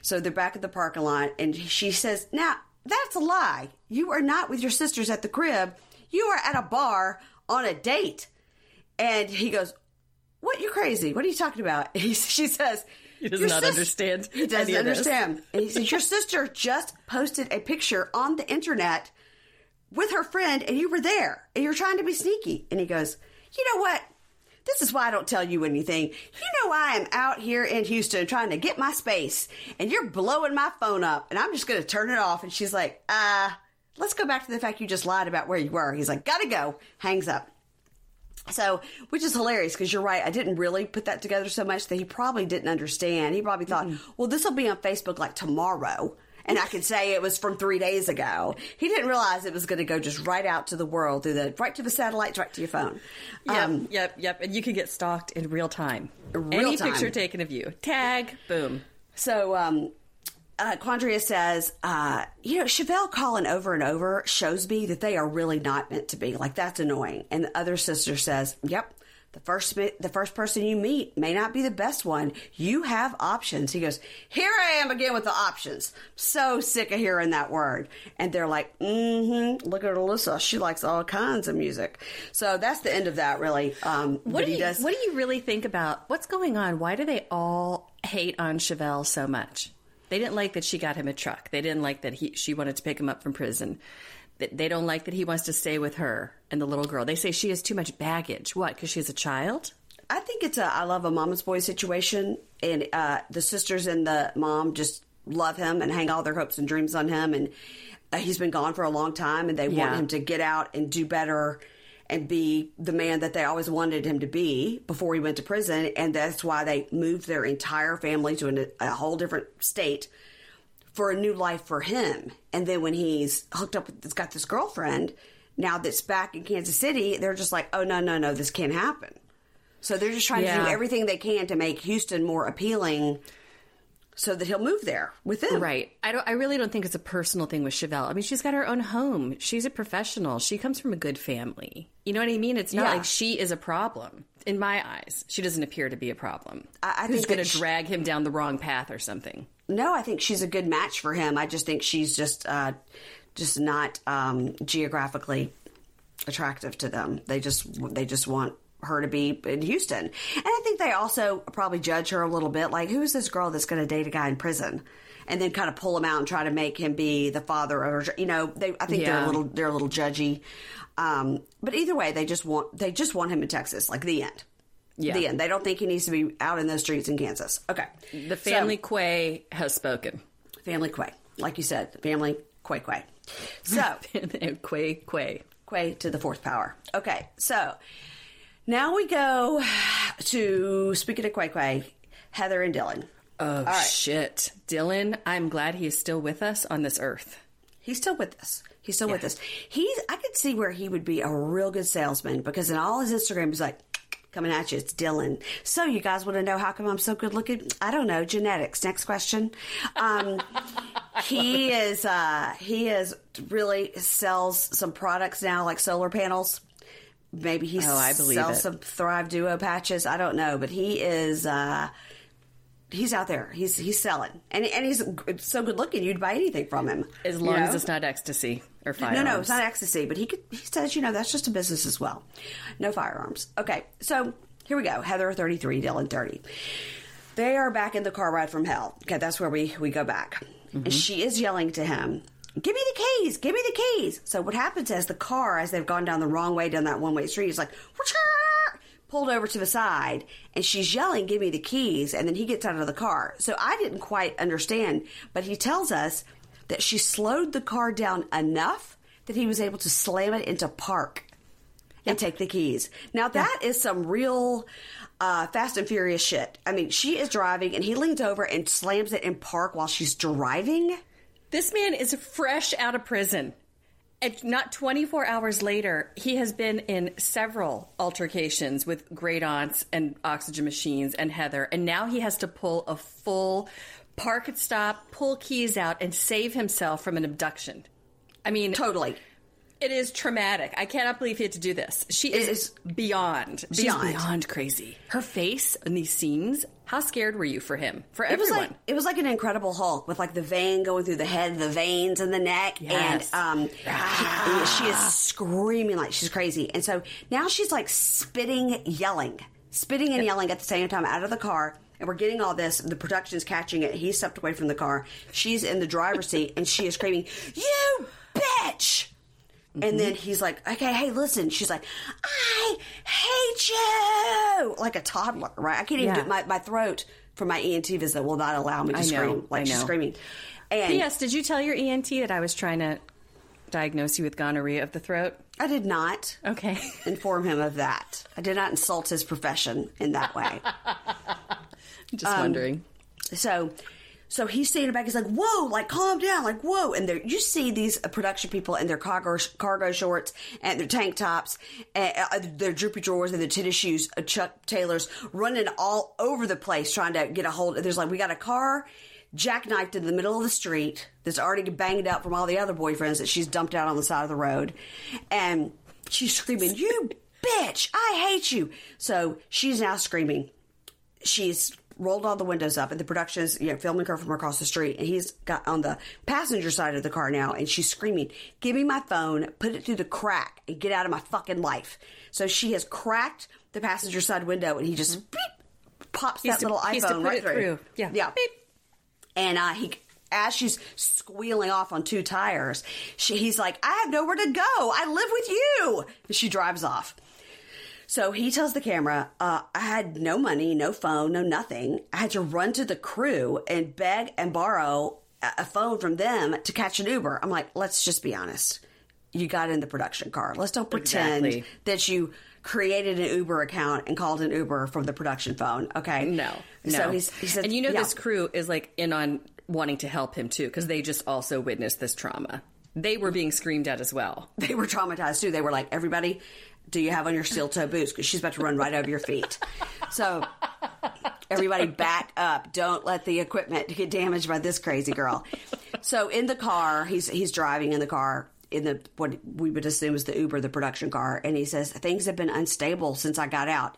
So they're back at the parking lot. And she says, Now, that's a lie. You are not with your sisters at the crib. You are at a bar on a date. And he goes, What? You're crazy. What are you talking about? He, she says, He does not understand. He doesn't understand. And he says, Your sister just posted a picture on the internet with her friend, and you were there, and you're trying to be sneaky. And he goes, You know what? This is why I don't tell you anything. You know, I am out here in Houston trying to get my space, and you're blowing my phone up, and I'm just going to turn it off. And she's like, uh, let's go back to the fact you just lied about where you were. He's like, gotta go. Hangs up. So, which is hilarious because you're right. I didn't really put that together so much that he probably didn't understand. He probably thought, mm-hmm. well, this will be on Facebook like tomorrow and I can say it was from three days ago. He didn't realize it was going to go just right out to the world through the right to the satellite, right to your phone. Yep, um, yep, yep. And you can get stalked in real time. Real Any time. picture taken of you, tag, boom. So, um, uh, Quandria says, uh, you know, Chevelle calling over and over shows me that they are really not meant to be. Like that's annoying. And the other sister says, yep, the first the first person you meet may not be the best one. You have options. He goes, "Here I am again with the options." So sick of hearing that word. And they're like, "Mm-hmm. Look at Alyssa. She likes all kinds of music." So that's the end of that. Really. Um, what do you does- What do you really think about what's going on? Why do they all hate on Chevelle so much? They didn't like that she got him a truck. They didn't like that he she wanted to pick him up from prison they don't like that he wants to stay with her and the little girl. They say she has too much baggage. What? Because she's a child. I think it's a I love a mama's boy situation, and uh, the sisters and the mom just love him and hang all their hopes and dreams on him. And uh, he's been gone for a long time, and they yeah. want him to get out and do better and be the man that they always wanted him to be before he went to prison. And that's why they moved their entire family to an, a whole different state for a new life for him. And then when he's hooked up with, he's got this girlfriend now that's back in Kansas City, they're just like, oh, no, no, no, this can't happen. So they're just trying yeah. to do everything they can to make Houston more appealing so that he'll move there with them. Right. I don't I really don't think it's a personal thing with Chevelle. I mean, she's got her own home. She's a professional. She comes from a good family. You know what I mean? It's not yeah. like she is a problem. In my eyes, she doesn't appear to be a problem. I, I Who's going to drag him down the wrong path or something? No, I think she's a good match for him. I just think she's just uh, just not um, geographically attractive to them. They just they just want her to be in Houston. And I think they also probably judge her a little bit like, who is this girl that's going to date a guy in prison? And then kind of pull him out and try to make him be the father of her. You know, they, I think yeah. they're a little, they're a little judgy. Um, but either way, they just want, they just want him in Texas, like the end. Yeah. The end. They don't think he needs to be out in those streets in Kansas. Okay. The family so, Quay has spoken. Family Quay. Like you said, family Quay Quay. So, Quay Quay. Quay to the fourth power. Okay. So, now we go to speaking of Quay Quay, Heather and Dylan. Oh right. shit, Dylan! I'm glad he is still with us on this earth. He's still with us. He's still yeah. with us. He's. I could see where he would be a real good salesman because in all his Instagram, he's like coming at you. It's Dylan. So you guys want to know how come I'm so good looking? I don't know. Genetics. Next question. Um, he is. Uh, he is really sells some products now, like solar panels maybe he oh, I believe sells it. some Thrive Duo patches. I don't know, but he is uh, he's out there. He's he's selling, and and he's so good looking. You'd buy anything from him as long you know? as it's not ecstasy or firearms. No, no, it's not ecstasy. But he could, he says, you know, that's just a business as well. No firearms. Okay, so here we go. Heather thirty three, Dylan thirty. They are back in the car ride from hell. Okay, that's where we we go back. Mm-hmm. And she is yelling to him give me the keys, give me the keys. So what happens is the car, as they've gone down the wrong way down that one way street, is like, pulled over to the side and she's yelling, give me the keys. And then he gets out of the car. So I didn't quite understand, but he tells us that she slowed the car down enough that he was able to slam it into park and take the keys. Now that is some real uh, Fast and Furious shit. I mean, she is driving and he leans over and slams it in park while she's driving. This man is fresh out of prison. And not 24 hours later, he has been in several altercations with great aunts and oxygen machines and Heather, and now he has to pull a full park at stop, pull keys out, and save himself from an abduction. I mean, Totally. It is traumatic. I cannot believe he had to do this. She is, is beyond, she's beyond. beyond crazy. Her face in these scenes. How scared were you for him? For It was everyone? like it was like an Incredible Hulk with like the vein going through the head, the veins in the neck, Yes. and um, he- she is screaming like she's crazy. And so now she's like spitting, yelling, spitting and yelling at the same time out of the car. And we're getting all this. The production's catching it. He stepped away from the car. She's in the driver's seat, and she is screaming, "You bitch!" And then he's like, okay, hey, listen. She's like, I hate you. Like a toddler, right? I can't even Yeah. do my, my throat for my ENT visit will not allow me to I know, scream. Like I she's know. screaming. And P.S. Did you tell your ENT that I was trying to diagnose you with gonorrhea of the throat? I did not Okay. inform him of that. I did not insult his profession in that way. Just Um, wondering. so so he's standing back he's like whoa like calm down like whoa. And there you see these uh, production people in their cargo cargo shorts and their tank tops and uh, their droopy drawers and their tennis shoes uh, chuck taylors running all over the place trying to get a hold there's like we got a car jackknifed in the middle of the street that's already banged up from all the other boyfriends that she's dumped out on the side of the road. And she's screaming you bitch i hate you. So she's now screaming. She's rolled all the windows up and the production is you know, filming her from across the street and he's got on the passenger side of the car now and she's screaming give me my phone put it through the crack and get out of my fucking life. So she has cracked the passenger side window and he just beep, pops He's that to- little iphone right it through. Yeah. yeah. Beep. and uh, he as she's squealing off on two tires she, he's like i have nowhere to go. I live with you. And she drives off so he tells the camera, uh, I had no money, no phone, no nothing. I had to run to the crew and beg and borrow a phone from them to catch an Uber. I'm like, let's just be honest. You got in the production car. Let's don't pretend Exactly. that you created an Uber account and called an Uber from the production phone. Okay. No, no. So he's, he said, and you know yeah. this crew is like in on wanting to help him too because they just also witnessed this trauma. They were being screamed at as well. they were traumatized too. They were like, everybody, do you have on your steel toe boots? Because she's about to run right over your feet. So everybody back up. Don't let the equipment get damaged by this crazy girl. So in the car, he's he's driving in the car in the what we would assume is the Uber, the production car, and he says things have been unstable since I got out.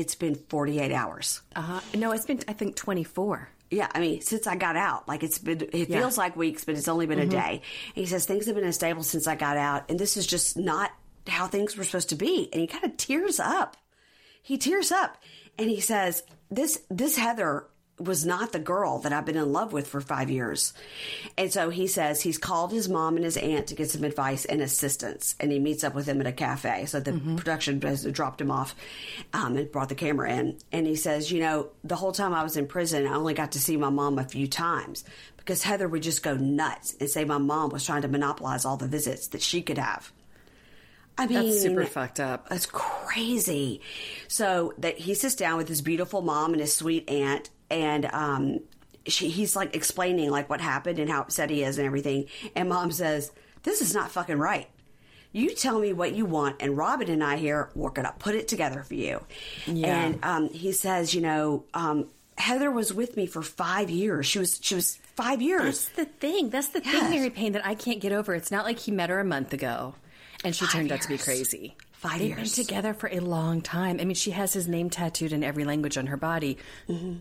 It's been 48 hours. Uh, no, it's been I think twenty four. Yeah, I mean, since I got out, like it's been, it Yeah. feels like weeks, but it's only been a day. And he says things have been unstable since I got out, and this is just not how things were supposed to be. And he kind of tears up. He tears up, and he says, "This, this Heather." Was not the girl that I've been in love with for five years. And so he says he's called his mom and his aunt to get some advice and assistance. And he meets up with them at a cafe. So the production has dropped him off um, and brought the camera in. And he says, You know, the whole time I was in prison, I only got to see my mom a few times because Heather would just go nuts and say my mom was trying to monopolize all the visits that she could have. I mean, That's super fucked up. that's crazy. So that he sits down with his beautiful mom and his sweet aunt, and um, she, he's like explaining like what happened and how upset he is and everything. And mom says, "This is not fucking right. You tell me what you want, and Robin and I here we're gonna put it together for you." And um, he says, "You know." Um, Heather was with me for five years. She was she was five years. That's the thing. That's the Yes. thing, Mary Payne, that I can't get over. It's not like he met her a month ago and she Five turned out to be crazy. Five They've years. been together for a long time. I mean, she has his name tattooed in every language on her body.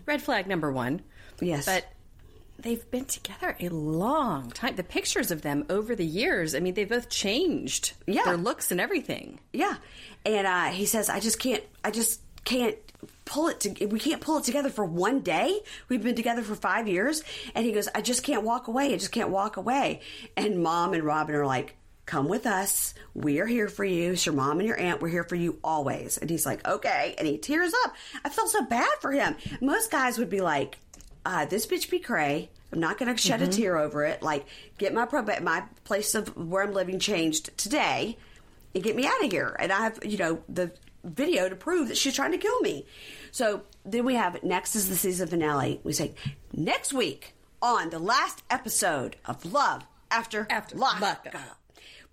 Red flag number one. Mm-hmm. Yes. But they've been together a long time. The pictures of them over the years, I mean, they both changed Yeah. their looks and everything. Yeah, and uh, he says, "I just can't. I just can't pull it. To, we can't pull it together for one day. We've been together for five years." And he goes, "I just can't walk away. I just can't walk away." And mom and Robin are like, come with us. We are here for you. It's your mom and your aunt. We're here for you always. And he's like, okay. And he tears up. I felt so bad for him. Most guys would be like, uh, this bitch be cray. I'm not going to shed Mm-hmm. a tear over it. Like, get my proba- my place of where I'm living changed today and get me out of here. And I have, you know, the video to prove that she's trying to kill me. So then we have next is the season finale. We say next week on the last episode of Love After After Lockup. Lockup.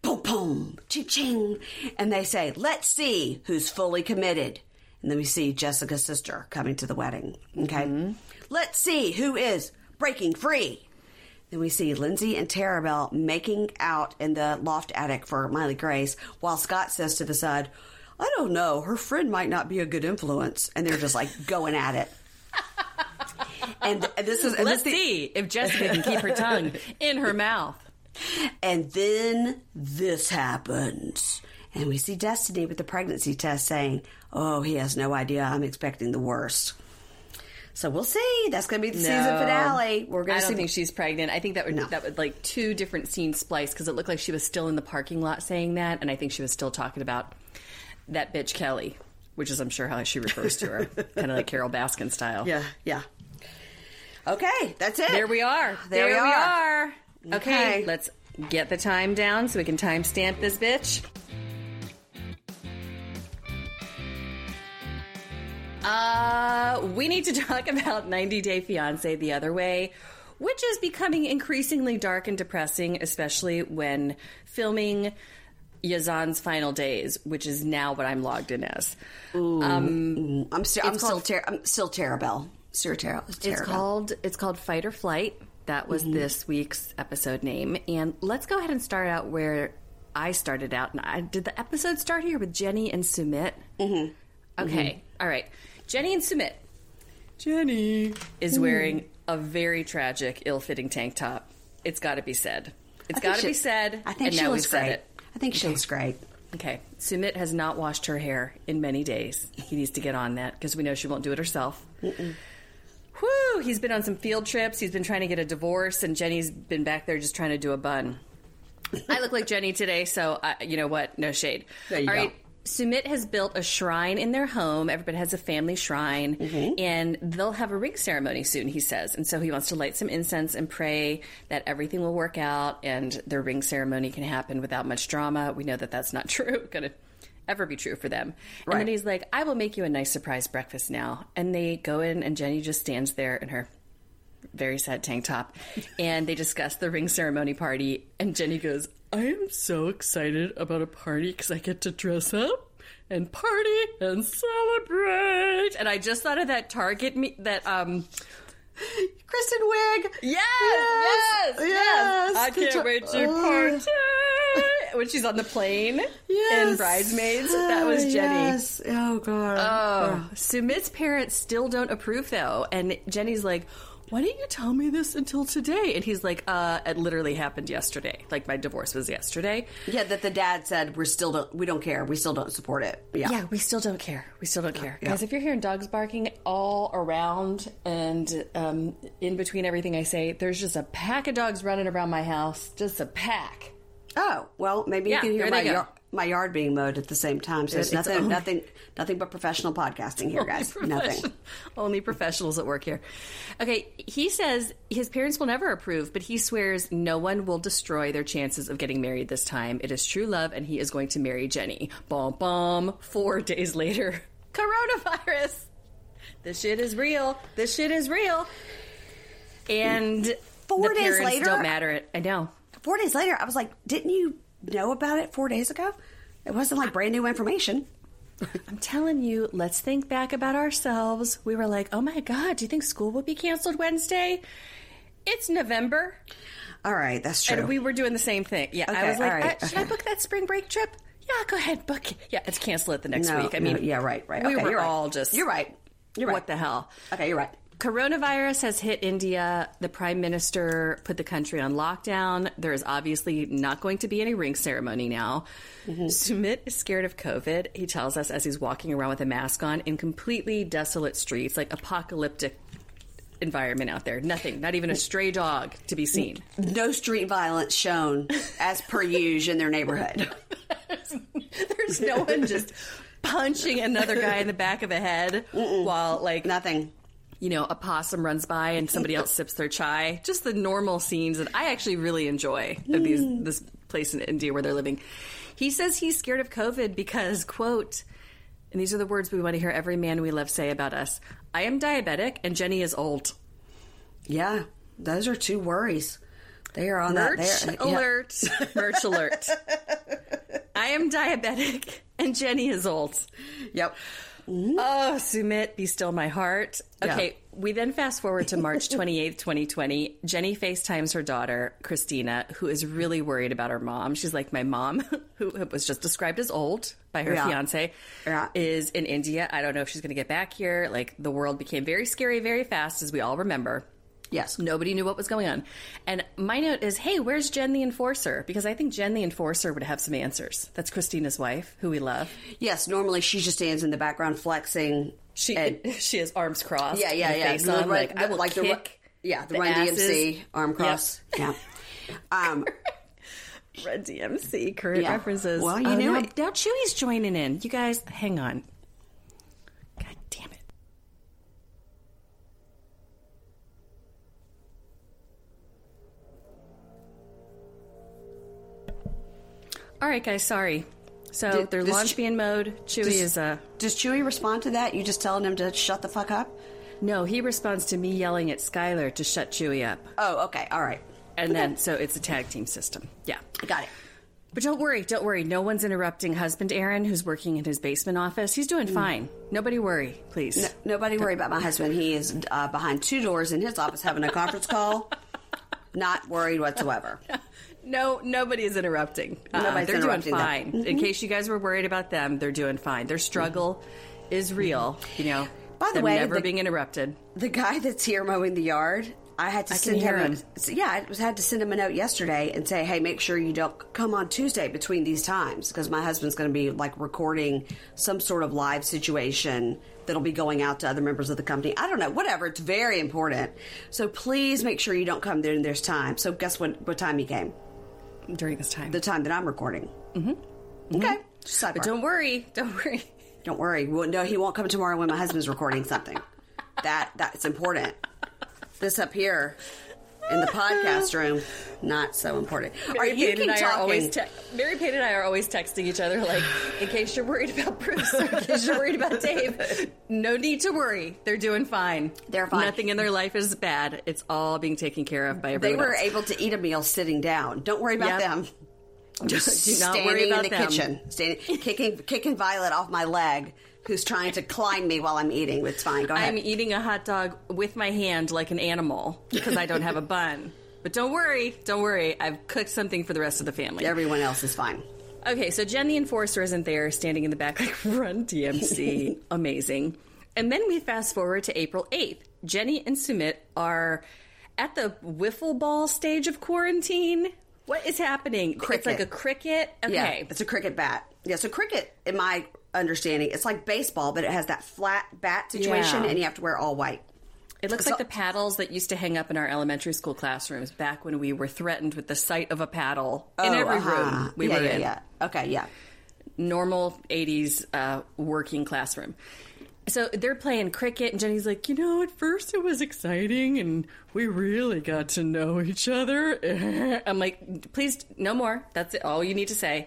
Boom, boom, ching, ching. And they say, let's see who's fully committed. And then we see Jessica's sister coming to the wedding. Okay. Mm-hmm. Let's see who is breaking free. Then we see Lindsay and Tarabelle making out in the loft attic for Miley Grace, while Scott says to the side, I don't know, her friend might not be a good influence. And they're just like going at it. and this is and Let's this, see if Jessica can keep her tongue in her mouth. And then this happens. And we see Destiny with the pregnancy test saying, Oh, he has no idea. I'm expecting the worst. So we'll see. That's going to be the season finale. We're going I to don't see. think she's pregnant. I think that would No. that would like two different scenes spliced because it looked like she was still in the parking lot saying that, and I think she was still talking about that bitch Kelly, which is I'm sure how she refers to her, kind of like Carole Baskin style. yeah, yeah. Okay, that's it. There we are. There we we are. are. Okay, Okay. let's get the time down so we can timestamp this bitch. Uh, we need to talk about 90 Day Fiance the other way, which is becoming increasingly dark and depressing, especially when filming Yazan's final days, which is now what I'm logged in as. I'm still, I'm It's still, called- ter- I'm still Tarabelle. Still Ter- It's called it's called Fight or Flight. That was mm-hmm. this week's episode name. And let's go ahead and start out where I started out. And I, did the episode start here with Jenny and Sumit? Mm-hmm. Okay, mm-hmm. All right. Jenny and Sumit. Jenny is mm-hmm. wearing a very tragic, ill-fitting tank top. It's got to be said. It's got to be said. I think and she now looks great. it. I think she looks great. Okay. Sumit has not washed her hair in many days. He needs to get on that because we know she won't do it herself. Whew, he's been on some field trips. He's been trying to get a divorce, and Jenny's been back there just trying to do a bun. I look like Jenny today, so I, you know what? No shade. There you All go. right. Sumit has built a shrine in their home. Everybody has a family shrine, Mm-hmm. and they'll have a ring ceremony soon, he says. And so he wants to light some incense and pray that everything will work out and their ring ceremony can happen without much drama. We know that that's not true, to ever be true for them. And then he's like, I will make you a nice surprise breakfast now. And they go in, and Jenny just stands there in her very sad tank top, and they discuss the ring ceremony party. And Jenny goes, "I am so excited about a party because I get to dress up and party and celebrate." And I just thought of that Target me that um. Kristen Wiig. Yes, yes, yes. yes. I can't wait to party. When she's on the plane in Bridesmaids, that was Jenny. Yes. Oh god. Oh, Sumit's parents still don't approve though, and Jenny's like, "Why didn't you tell me this until today?" And he's like, "Uh, it literally happened yesterday. Like my divorce was yesterday." Yeah, that the dad said we're still don't we don't care. We still don't support it. Yeah. Yeah, we still don't care. We still don't care, Yeah. guys. If you're hearing dogs barking all around and um, in between everything I say, there's just a pack of dogs running around my house. Just a pack. Oh well, maybe Yeah, you can hear my yard, my yard being mowed at the same time. So it's, It's nothing, only- nothing, nothing but professional podcasting here, guys. Nothing. Only professionals at work here. Okay, he says his parents will never approve, but he swears no one will destroy their chances of getting married this time. It is true love, and he is going to marry Jenny. Bomb, bomb. Four days later, coronavirus. This shit is real. This shit is real. And Four days later? don't matter. It. I know. Four days later, I was like, "Didn't you know about it four days ago? It wasn't like brand new information." I'm telling you, let's think back about ourselves. We were like, oh my God, do you think school will be canceled Wednesday? It's November. All right, that's true. And we were doing the same thing. Yeah, I was like, all right, uh, should I book that spring break trip? Yeah, go ahead, book it. Yeah, it's cancel it the next No, week. I no, mean, yeah, right, right. We Okay, were you're right. all just. You're right. You're right. What the hell? okay, you're right. Coronavirus has hit India. The prime minister put the country on lockdown. There is obviously not going to be any ring ceremony now. Mm-hmm. Sumit is scared of COVID. He tells us as he's walking around with a mask on in completely desolate streets, like apocalyptic environment out there. Nothing, not even a stray dog to be seen. No street violence shown as per usual in their neighborhood. There's no one just punching another guy in the back of the head while like Nothing. You know, a possum runs by and somebody else sips their chai. Just the normal scenes that I actually really enjoy of these hmm. this place in India where they're living. He says he's scared of COVID because, quote, and these are the words we want to hear every man we love say about us. I am diabetic and Jenny is old. Yeah, those are two worries. They are on Merch that. There, yeah. alert. Merch alert. I am diabetic and Jenny is old. Yep. Oh, Sumit, be still my heart. Okay, Yeah. we then fast forward to March 28th, 2020. Jenny FaceTimes her daughter, Christina, who is really worried about her mom. She's like, My mom, who was just described as old by her Yeah. fiance, Yeah. is in India. I don't know if she's going to get back here. Like, the world became very scary very fast, as we all remember. Yes. Nobody knew what was going on. And my note is, hey, where's Jen the Enforcer? Because I think Jen the Enforcer would have some answers. That's Christina's wife, who we love. Yes. Normally, she just stands in the background flexing. She and- she has arms crossed. yeah, yeah, yeah. Face The on, like I the- will like the ru- yeah, the, the Run asses. DMC arm Yep. cross. Yeah. Um, Run DMC current Yeah. references. Well, you Oh, knew now. Now Chewy's joining in. You guys, hang on. All right, guys. Sorry. So Did- they're does launch Che- being mode. Chewy does- is a does Chewy respond to that? You just telling him to shut the fuck up? no. He responds to me yelling at Skylar to shut Chewy up, Oh, okay. All right. and then so it's a tag team system. Yeah. I got it. But don't worry, don't worry. No one's interrupting husband Aaron, who's working in his basement office. He's doing fine. Nobody worry, please. No, nobody worry about my husband. He is uh, behind two doors in his office having a conference call. Not worried whatsoever. No, nobody is interrupting. Uh, Nobody's they're interrupting doing fine. In case you guys were worried about them, they're doing fine. Their struggle is real. You know, By the way, never the- being interrupted. The guy that's here mowing the yard, I had to I send him. him. A, yeah, I was had to send him a note yesterday and say, "Hey, make sure you don't come on Tuesday between these times because my husband's going to be like recording some sort of live situation that'll be going out to other members of the company. I don't know, whatever. It's very important. So please make sure you don't come during this time. So guess what? What time he came? During this time. The time that I'm recording. Mm-hmm. Okay. Sidebar. but don't worry, don't worry. Don't worry. Well, no, he won't come tomorrow when my husband's recording something. That that's important. This up here in the podcast room, not so important. Mary right, you Payne and I are always te- Mary Payne and I are always texting each other like, in case you're worried about Bruce, or in case you're worried about Dave, no need to worry. They're doing fine. They're fine. Nothing in their life is bad. It's all being taken care of by everyone. they were else. able to eat a meal sitting down. Don't worry about Yep. them. Just Do not standing worry about in the them. kitchen, standing, kicking, kicking Violet off my leg, who's trying to climb me while I'm eating. It's fine. Go ahead. I'm eating a hot dog with my hand like an animal because I don't have a bun. But don't worry, don't worry. I've cooked something for the rest of the family. Everyone else is fine. Okay, so Jen the Enforcer isn't there, standing in the back like Run DMC. Amazing. And then we fast forward to April 8th. Jenny and Sumit are at the wiffle ball stage of quarantine. What is happening? Cricket. It's like a cricket. Okay. Yeah, it's a cricket bat. Yeah, so cricket, in my understanding, it's like baseball, but it has that flat bat situation, Yeah. and you have to wear all white. It looks So- like the paddles that used to hang up in our elementary school classrooms back when we were threatened with the sight of a paddle in Oh, every uh-huh. room we yeah, were yeah, in. Yeah. Okay, yeah. normal 80s uh, working classroom. So they're playing cricket, and Jenny's like, you know, at first it was exciting, and we really got to know each other. I'm like, please, no more. That's it, all you need to say.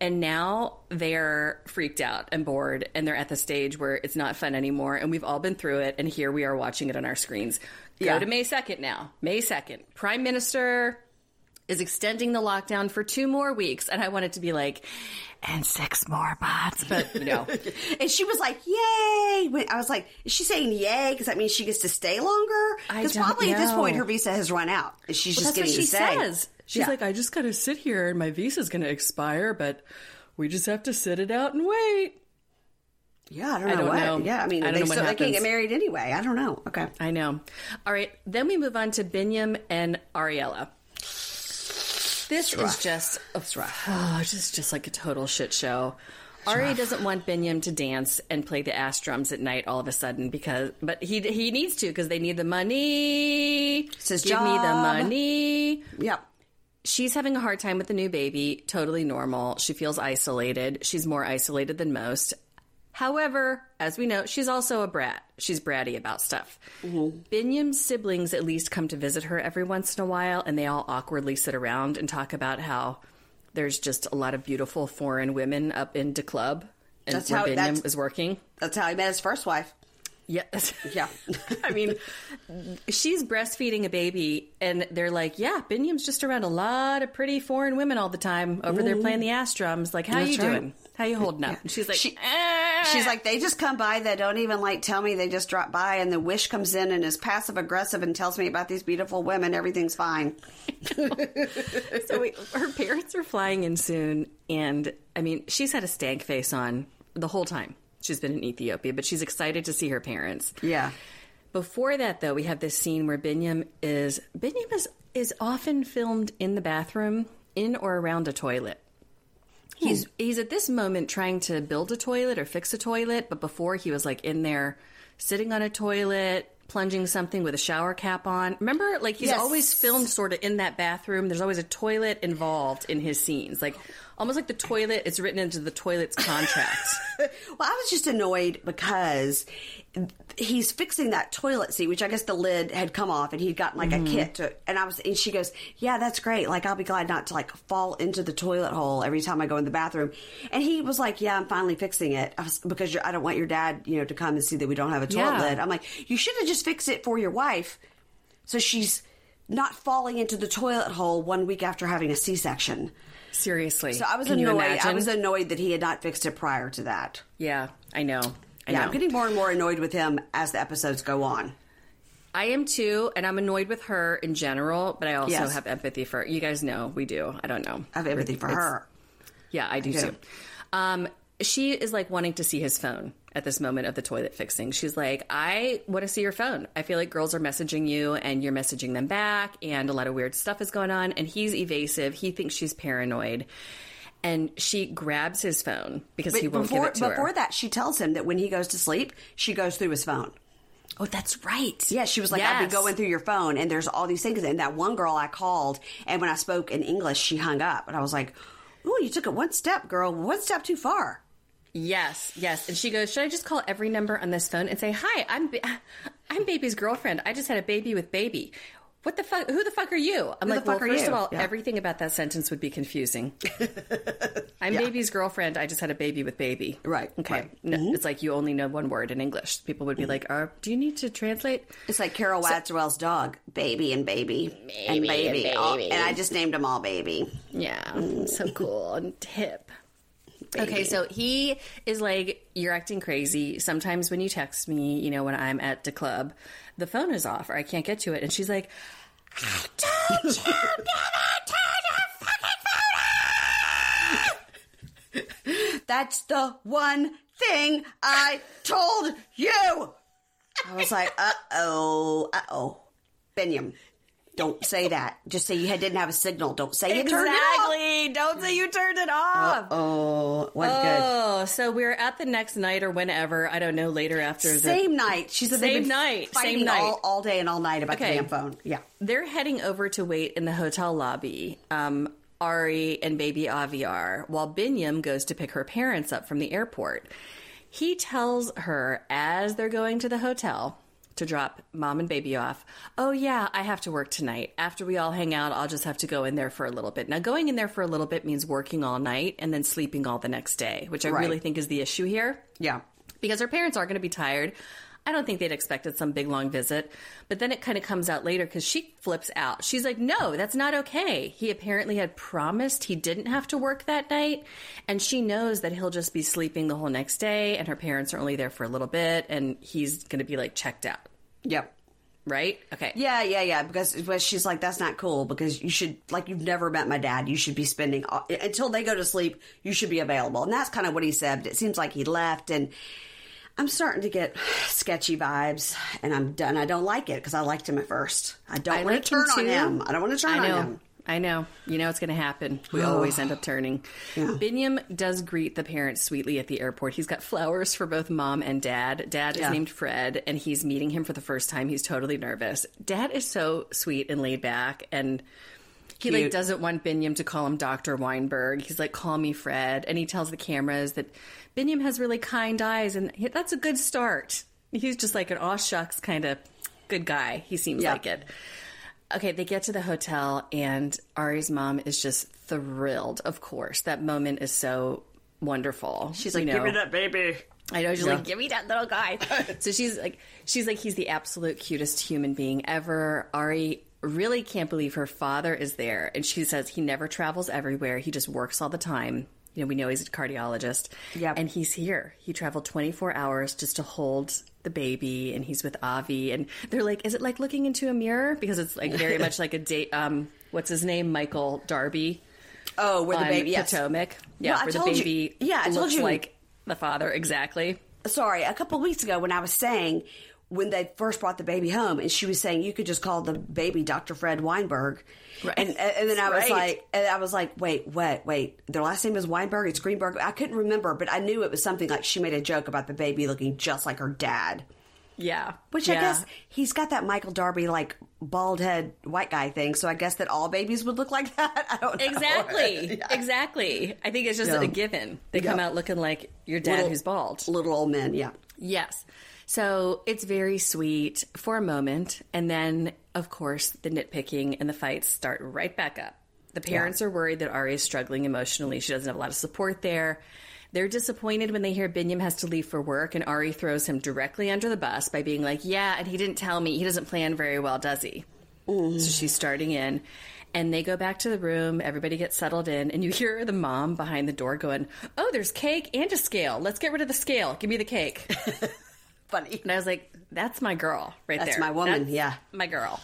And now they're freaked out and bored, and they're at the stage where it's not fun anymore. And we've all been through it, and here we are watching it on our screens. Go Yeah. to May 2nd now. May 2nd. Prime Minister is extending the lockdown for two more weeks. And I want it to be like, and six more bots. But, you know, And she was like, "Yay!" I was like, "Is she saying yay because that means she gets to stay longer?" Because probably at this point her visa has run out, she's Well, just that's what getting she stay. says. She's Yeah. like, I just got to sit here and my visa's going to expire, but we just have to sit it out and wait. "Yeah, I don't know I don't what." know. Yeah, I mean, I don't they know what still they can't get married anyway. I don't know. Okay, I know. All right. Then we move on to Binyam and Ariela. This is just, oh, just, just like a total shit show. Ari doesn't want Binyam to dance and play the ass drums at night all of a sudden because, but he he needs to because they need the money. It's his Give me the money. Yep. She's having a hard time with the new baby. Totally normal. She feels isolated. She's more isolated than most. However, as we know, she's also a brat. She's bratty about stuff. Mm-hmm. Binyam's siblings at least come to visit her every once in a while, and they all awkwardly sit around and talk about how there's just a lot of beautiful foreign women up in the club, and That's where how- Binyam that's- is working. That's how he met his first wife. Yes. Yeah. I mean, she's breastfeeding a baby, and they're like, "Yeah, Binyam's just around a lot of pretty foreign women all the time over there playing the ass drums. Like, how That's you right. doing? How you holding up?" And she's like, She- "Eh." She's like, they just come by. They don't even like tell me. They just drop by, and the wish comes in and is passive aggressive and tells me about these beautiful women. Everything's fine. so we, her parents are flying in soon, and I mean, she's had a stank face on the whole time she's been in Ethiopia, but she's excited to see her parents. Yeah. Before that, though, we have this scene where Binyam is Binyam is is often filmed in the bathroom, in or around a toilet. Hmm. He's he's at this moment trying to build a toilet or fix a toilet, but before he was like in there sitting on a toilet, plunging something with a shower cap on. Remember, like he's Yes. always filmed sort of in that bathroom. There's always a toilet involved in his scenes, like almost like the toilet. It's written into the toilet's contract. Well, I was just annoyed because he's fixing that toilet seat, which I guess the lid had come off, and he'd gotten like Mm-hmm. a kit to. And I was, and she goes, "Yeah, that's great. Like, I'll be glad not to like fall into the toilet hole every time I go in the bathroom." And he was like, "Yeah, I'm finally fixing it I was, because you're, I don't want your dad, you know, to come and see that we don't have a toilet Yeah. lid." I'm like, "You should have just fixed it for your wife, so she's." Not falling into the toilet hole one week after having a C-section. Seriously, So I was Can annoyed. I was annoyed that he had not fixed it prior to that. yeah, I know. I Yeah, know. I'm getting more and more annoyed with him as the episodes go on. I am too, and I'm annoyed with her in general, but I also Yes. have empathy for you guys know we do. I don't know. I have empathy for It's- her. Yeah, I do do. too. Um, she is like wanting to see his phone at this moment of the toilet fixing. She's like, I want to see your phone. I feel like girls are messaging you and you're messaging them back, and a lot of weird stuff is going on. And he's evasive. He thinks she's paranoid. And she grabs his phone because he won't before give it to before her. that, she tells him that when he goes to sleep, she goes through his phone. oh, that's right. Yeah, she was like, I've been going through your phone, and there's all these things. And that one girl I called, and when I spoke in English, she hung up, and I was like, "Ooh, you took it one step, girl. One step too far." Yes, yes. And she goes, "Should I just call every number on this phone and say, "Hi, I'm ba- I'm baby's girlfriend. I just had a baby with baby." What the fuck? Who the fuck are you? I'm Who like, well, fuck first you? of all, Yeah. everything about that sentence would be confusing. I'm baby's girlfriend. I just had a baby with baby. Right, Okay. right. Mm-hmm. It's like you only know one word in English. People would be like, uh, "Do you need to translate?" It's like Carol Wadswell's dog, baby and baby, and baby, All- and I just named them all baby. Yeah, so cool and hip. Okay, so he is like, You're acting crazy. Sometimes when you text me, you know, when I'm at the club, the phone is off or I can't get to it. And she's like, I told you never turn your fucking phone off. That's the one thing I told you. I was like, uh oh, uh oh. Binyam, don't say that. Just say you didn't have a signal. Don't say you turned it off. Exactly. Don't say you turned it off. Oh, wasn't Oh, so we're at the next night or whenever. I don't know, later after good. the Same night. She's said they've Same night, same night. All, all day and all night about Okay. the damn phone. Yeah. They're heading over to wait in the hotel lobby. Um, Ari and baby Avi are, while Binyam goes to pick her parents up from the airport. He tells her as they're going to the hotel to drop mom and baby off, Oh, yeah, I have to work tonight. After we all hang out, I'll just have to go in there for a little bit. Now, going in there for a little bit means working all night and then sleeping all the next day, which I Right. really think is the issue here Yeah. because her parents are going to be tired. I don't think they'd expected some big long visit. But then it kind of comes out later because she flips out. She's like, no, that's not okay. He apparently had promised he didn't have to work that night. And she knows that he'll just be sleeping the whole next day. And her parents are only there for a little bit. And he's going to be like checked out. Yep. Right? Okay. Yeah, yeah, yeah. Because but she's like, that's not cool. Because you should, like, you've never met my dad. You should be spending all, until they go to sleep. You should be available, and that's kind of what he said. It seems like he left, and I'm starting to get sketchy vibes, and I'm done. I don't like it because I liked him at first. I don't I want like to turn on him. I don't want to turn on him. I know. You know it's going to happen. We oh. always end up turning. Binyam does greet the parents sweetly at the airport. He's got flowers for both mom and dad. Dad is named Fred, and he's meeting him for the first time. He's totally nervous. Dad is so sweet and laid back, and he like doesn't want Binyam to call him Dr. Weinberg. He's like, call me Fred. And he tells the cameras that Binyam has really kind eyes, and that's a good start. He's just like an aw shucks kind of good guy. He seems Yeah. like it. Okay, they get to the hotel, and Ari's mom is just thrilled, of course. That moment is so wonderful. She's like, know. give me that baby. I know she's Yeah. like, give me that little guy. so she's like, she's like, he's the absolute cutest human being ever. Ari really can't believe her father is there, and she says he never travels everywhere. He just works all the time. You know, we know he's a cardiologist. Yeah. and he's here. He traveled 24 hours just to hold the baby, and he's with Avi. And they're like, is it like looking into a mirror? Because it's like very much like a date. Um, what's his name? Michael Darby Oh, where the baby, yes. Potomac. Yeah, I where the told you- yeah, I told looks you. like the father exactly. sorry, a couple of weeks ago when I was saying when they first brought the baby home, and she was saying you could just call the baby Dr. Fred Weinberg, Right. and uh, and then I was Right. like, and I was like, wait, what, wait, their last name is Weinberg, it's Greenberg. I couldn't remember, but I knew it was something like she made a joke about the baby looking just like her dad. Yeah. Which yeah. I guess he's got that Michael Darby like bald head white guy thing, so I guess that all babies would look like that. I don't know. Exactly. Yeah. Exactly. I think it's just Yeah. a given. They come out looking like your dad Little- who's bald. Little old men, yeah. Yes. So it's very sweet for a moment. And then, of course, the nitpicking and the fights start right back up. The parents are worried that Ari is struggling emotionally. She doesn't have a lot of support there. They're disappointed when they hear Binyam has to leave for work, and Ari throws him directly under the bus by being like, Yeah, and he didn't tell me. He doesn't plan very well, does he? Mm. So she's starting in. And they go back to the room. Everybody gets settled in. And you hear the mom behind the door going, Oh, there's cake and a scale. Let's get rid of the scale. Give me the cake. Funny. And I was like, that's my girl right That's there. That's my woman, That's yeah. My girl.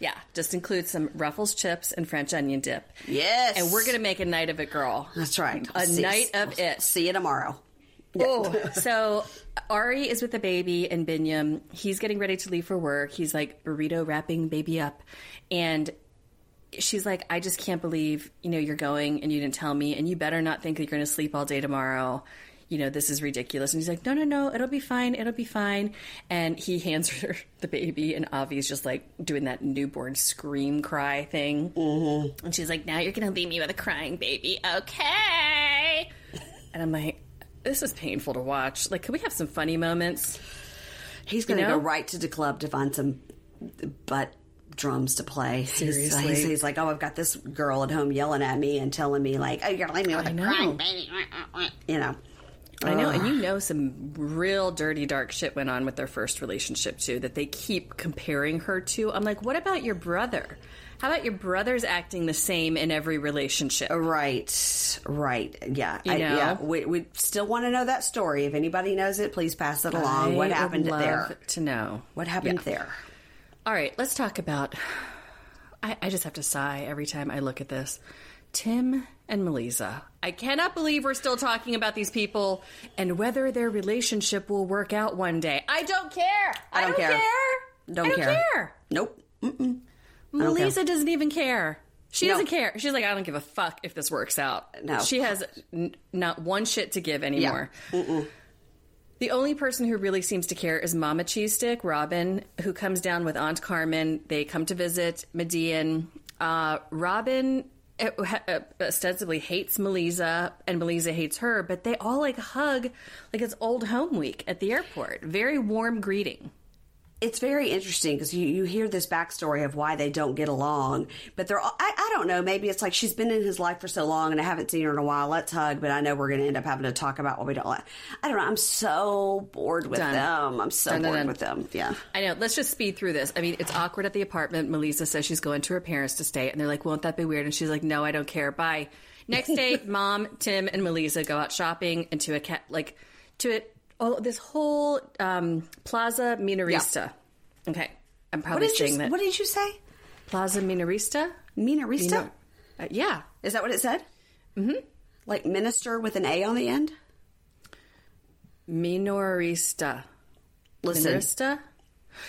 Yeah, just include some Ruffles chips and French onion dip. Yes. And we're going to make a night of it, girl. That's right. A See- night of it. See you tomorrow. Oh, so Ari is with the baby and Binyam. He's getting ready to leave for work. He's like burrito wrapping baby up. And she's like, I just can't believe, you know, you're going and you didn't tell me. And you better not think that you're going to sleep all day tomorrow. You know, this is ridiculous. And he's like, no, no, no, it'll be fine. It'll be fine. And he hands her the baby, and Avi's just like doing that newborn scream cry thing. Mm-hmm. And she's like, now you're going to leave me with a crying baby. Okay. And I'm like, this is painful to watch. Like, can we have some funny moments? He's going to You know? go right to the club to find some butt drums to play. Seriously. He's, he's like, oh, I've got this girl at home yelling at me and telling me, like, oh, you're going to leave me with a know. crying baby. You know. I know, and you know, some real dirty, dark shit went on with their first relationship too. That they keep comparing her to. I'm like, what about your brother? How about your brother's acting the same in every relationship? Right, right. Yeah. You I, yeah. We, we still want to know that story. If anybody knows it, please pass it along. I what would happened love there? To know What happened Yeah. there? All right, let's talk about. I, I just have to sigh every time I look at this. Tim and Melissa. I cannot believe we're still talking about these people and whether their relationship will work out one day. I don't care. I, don't don't care. care. Don't I don't care. care. Nope. don't Melissa doesn't even care. She No. doesn't care. She's like, I don't give a fuck if this works out. No. She has n- not one shit to give anymore. The only person who really seems to care is Mama Cheese Stick, Robin, who comes down with Aunt Carmen. They come to visit Medellín. Uh, Robin ha- uh, ostensibly hates Melissa, and Melissa hates her, but they all like hug like it's old home week at the airport. Very warm greeting. It's very interesting because you, you hear this backstory of why they don't get along. But they're all, I, I don't know. Maybe it's like she's been in his life for so long and I haven't seen her in a while. Let's hug. But I know we're going to end up having to talk about what we don't like. I don't know. I'm so bored with Done. them. I'm so dun, bored with them. Yeah. I know. Let's just speed through this. I mean, it's awkward at the apartment. Melissa says she's going to her parents to stay, and they're like, "Won't that be weird?" And she's like, "No, I don't care. Bye." Next day, Mom, Tim, and Melissa go out shopping into a cat like to it. Oh, this whole um, Plaza Minorista. Okay, I'm probably saying you that What did you say? Plaza Minorista. Minorista? Minor- uh, yeah, Is that what it said? Mm-hmm. Like minister with an A on the end? Minorista. Listen. Minorista.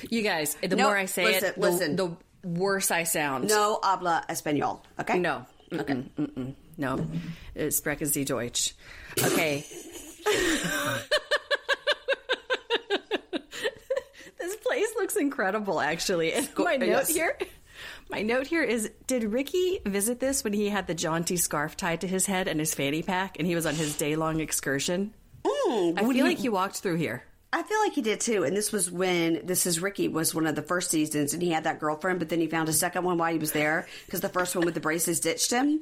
You guys, the No, more I say listen, it, the, listen. the worse I sound. No habla español. Okay. No. Okay. Mm-mm. No. It's Sprechen Sie Deutsch. Okay. this place looks incredible, actually. My note yes. here. My note here is Did Ricky visit this when he had the jaunty scarf tied to his head and his fanny pack and he was on his day long excursion? Mm, I feel you- like he walked through here. I feel like he did too. And this was when this is Ricky was one of the first seasons, and he had that girlfriend, but then he found a second one while he was there because the first one with the braces ditched him,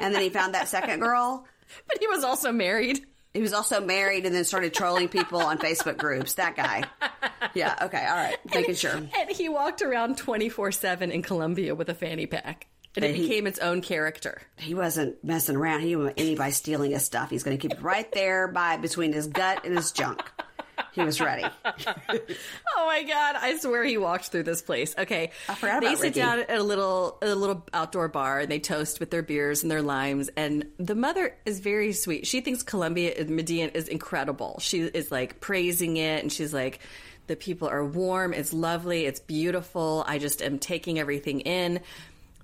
and then he found that second girl. But he was also married. He was also married, and then started trolling people on Facebook groups. That guy. Yeah. Okay. All right. Making sure. And he walked around 24 7 in Colombia with a fanny pack. And it And he- became its own character. He wasn't messing around. He didn't want anybody stealing his stuff. He's going to keep it right there by between his gut and his junk. He was ready. Oh my god! I swear he walked through this place. Okay, I forgot They about sit Ricky. down at a little a little outdoor bar and they toast with their beers and their limes. And the mother is very sweet. She thinks Colombia Medellín is incredible. She is like praising it, and she's like, "The people are warm. It's lovely. It's beautiful. I just am taking everything in."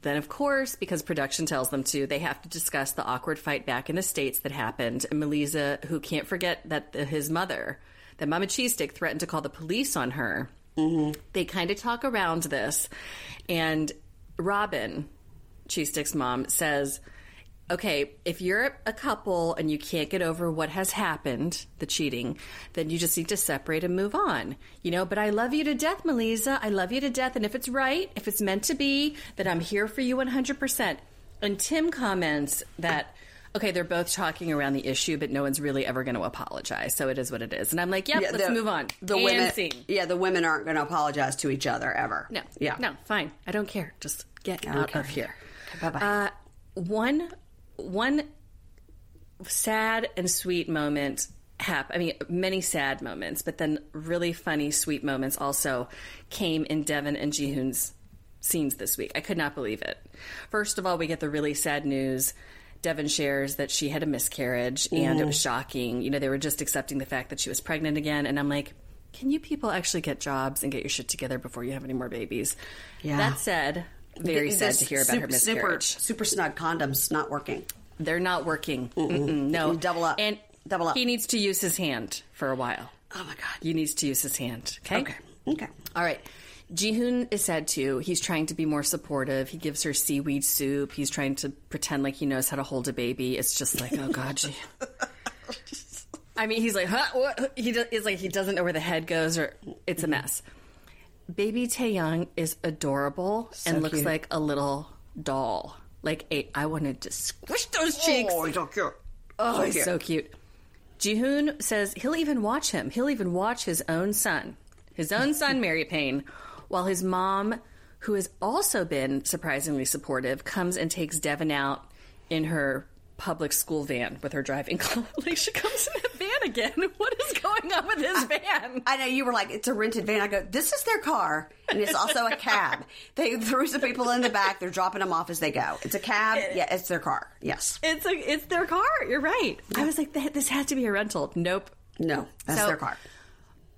Then, of course, because production tells them to, they have to discuss the awkward fight back in the States that happened. And Melissa, who can't forget that the, his mother, that Mama Cheese Stick, threatened to call the police on her. Mm-hmm. They kind of talk around this. And Robin, Cheese Stick's mom, says, Okay, if you're a couple and you can't get over what has happened, the cheating, then you just need to separate and move on. You know, but I love you to death, Melissa. I love you to death. And if it's right, if it's meant to be, then I'm here for you 100%. And Tim comments that, okay, they're both talking around the issue, but no one's really ever going to apologize. So it is what it is. And I'm like, yep, let's the- move on. The And women, scene. yeah, the women aren't going to apologize to each other ever. No. yeah, No, fine. I don't care. Just get out care of here. either. Bye-bye. Uh, one, one sad and sweet moment hap- I mean, many sad moments, but then really funny, sweet moments also came in Deavan and Jihoon's scenes this week. I could not believe it. First of all, we get the really sad news. Deavan shares that she had a miscarriage and it was mm-hmm. shocking. You know, they were just accepting the fact that she was pregnant again. And I'm like, can you people actually get jobs and get your shit together before you have any more babies? Yeah. That said, very sad to hear about her super, super, miscarriage. super snug condoms not working. They're not working. Mm-mm, no. Double up. And Double up. He needs to use his hand for a while. Oh my god. He needs to use his hand. Okay. Okay. Okay. All right. Jihoon is sad too. He's trying to be more supportive. He gives her seaweed soup. He's trying to pretend like he knows how to hold a baby. It's just like, oh god, Ji. I mean, he's like, huh? What? He do, is like he doesn't know where the head goes, or it's a mm-hmm. mess. Baby Taeyang is adorable and looks cute. like a little doll. Like a, I wanted to squish those oh, cheeks. Oh, he's so cute. Oh, he's so cute. Jihoon says he'll even watch him. He'll even watch his own son, his own son, Mary Payne, while his mom, who has also been surprisingly supportive, comes and takes Deavan out in her public school van with her driving like she comes in a van again. What is going on with this van? I know you were like, it's a rented van. I go, this is their car, and it's also a cab. They threw some people in the back. They're dropping them off as they go. It's a cab. Yeah, it's their car. Yes. It's a, it's their car. You're right. I was like, this has to be a rental. Nope. No, that's So- their car.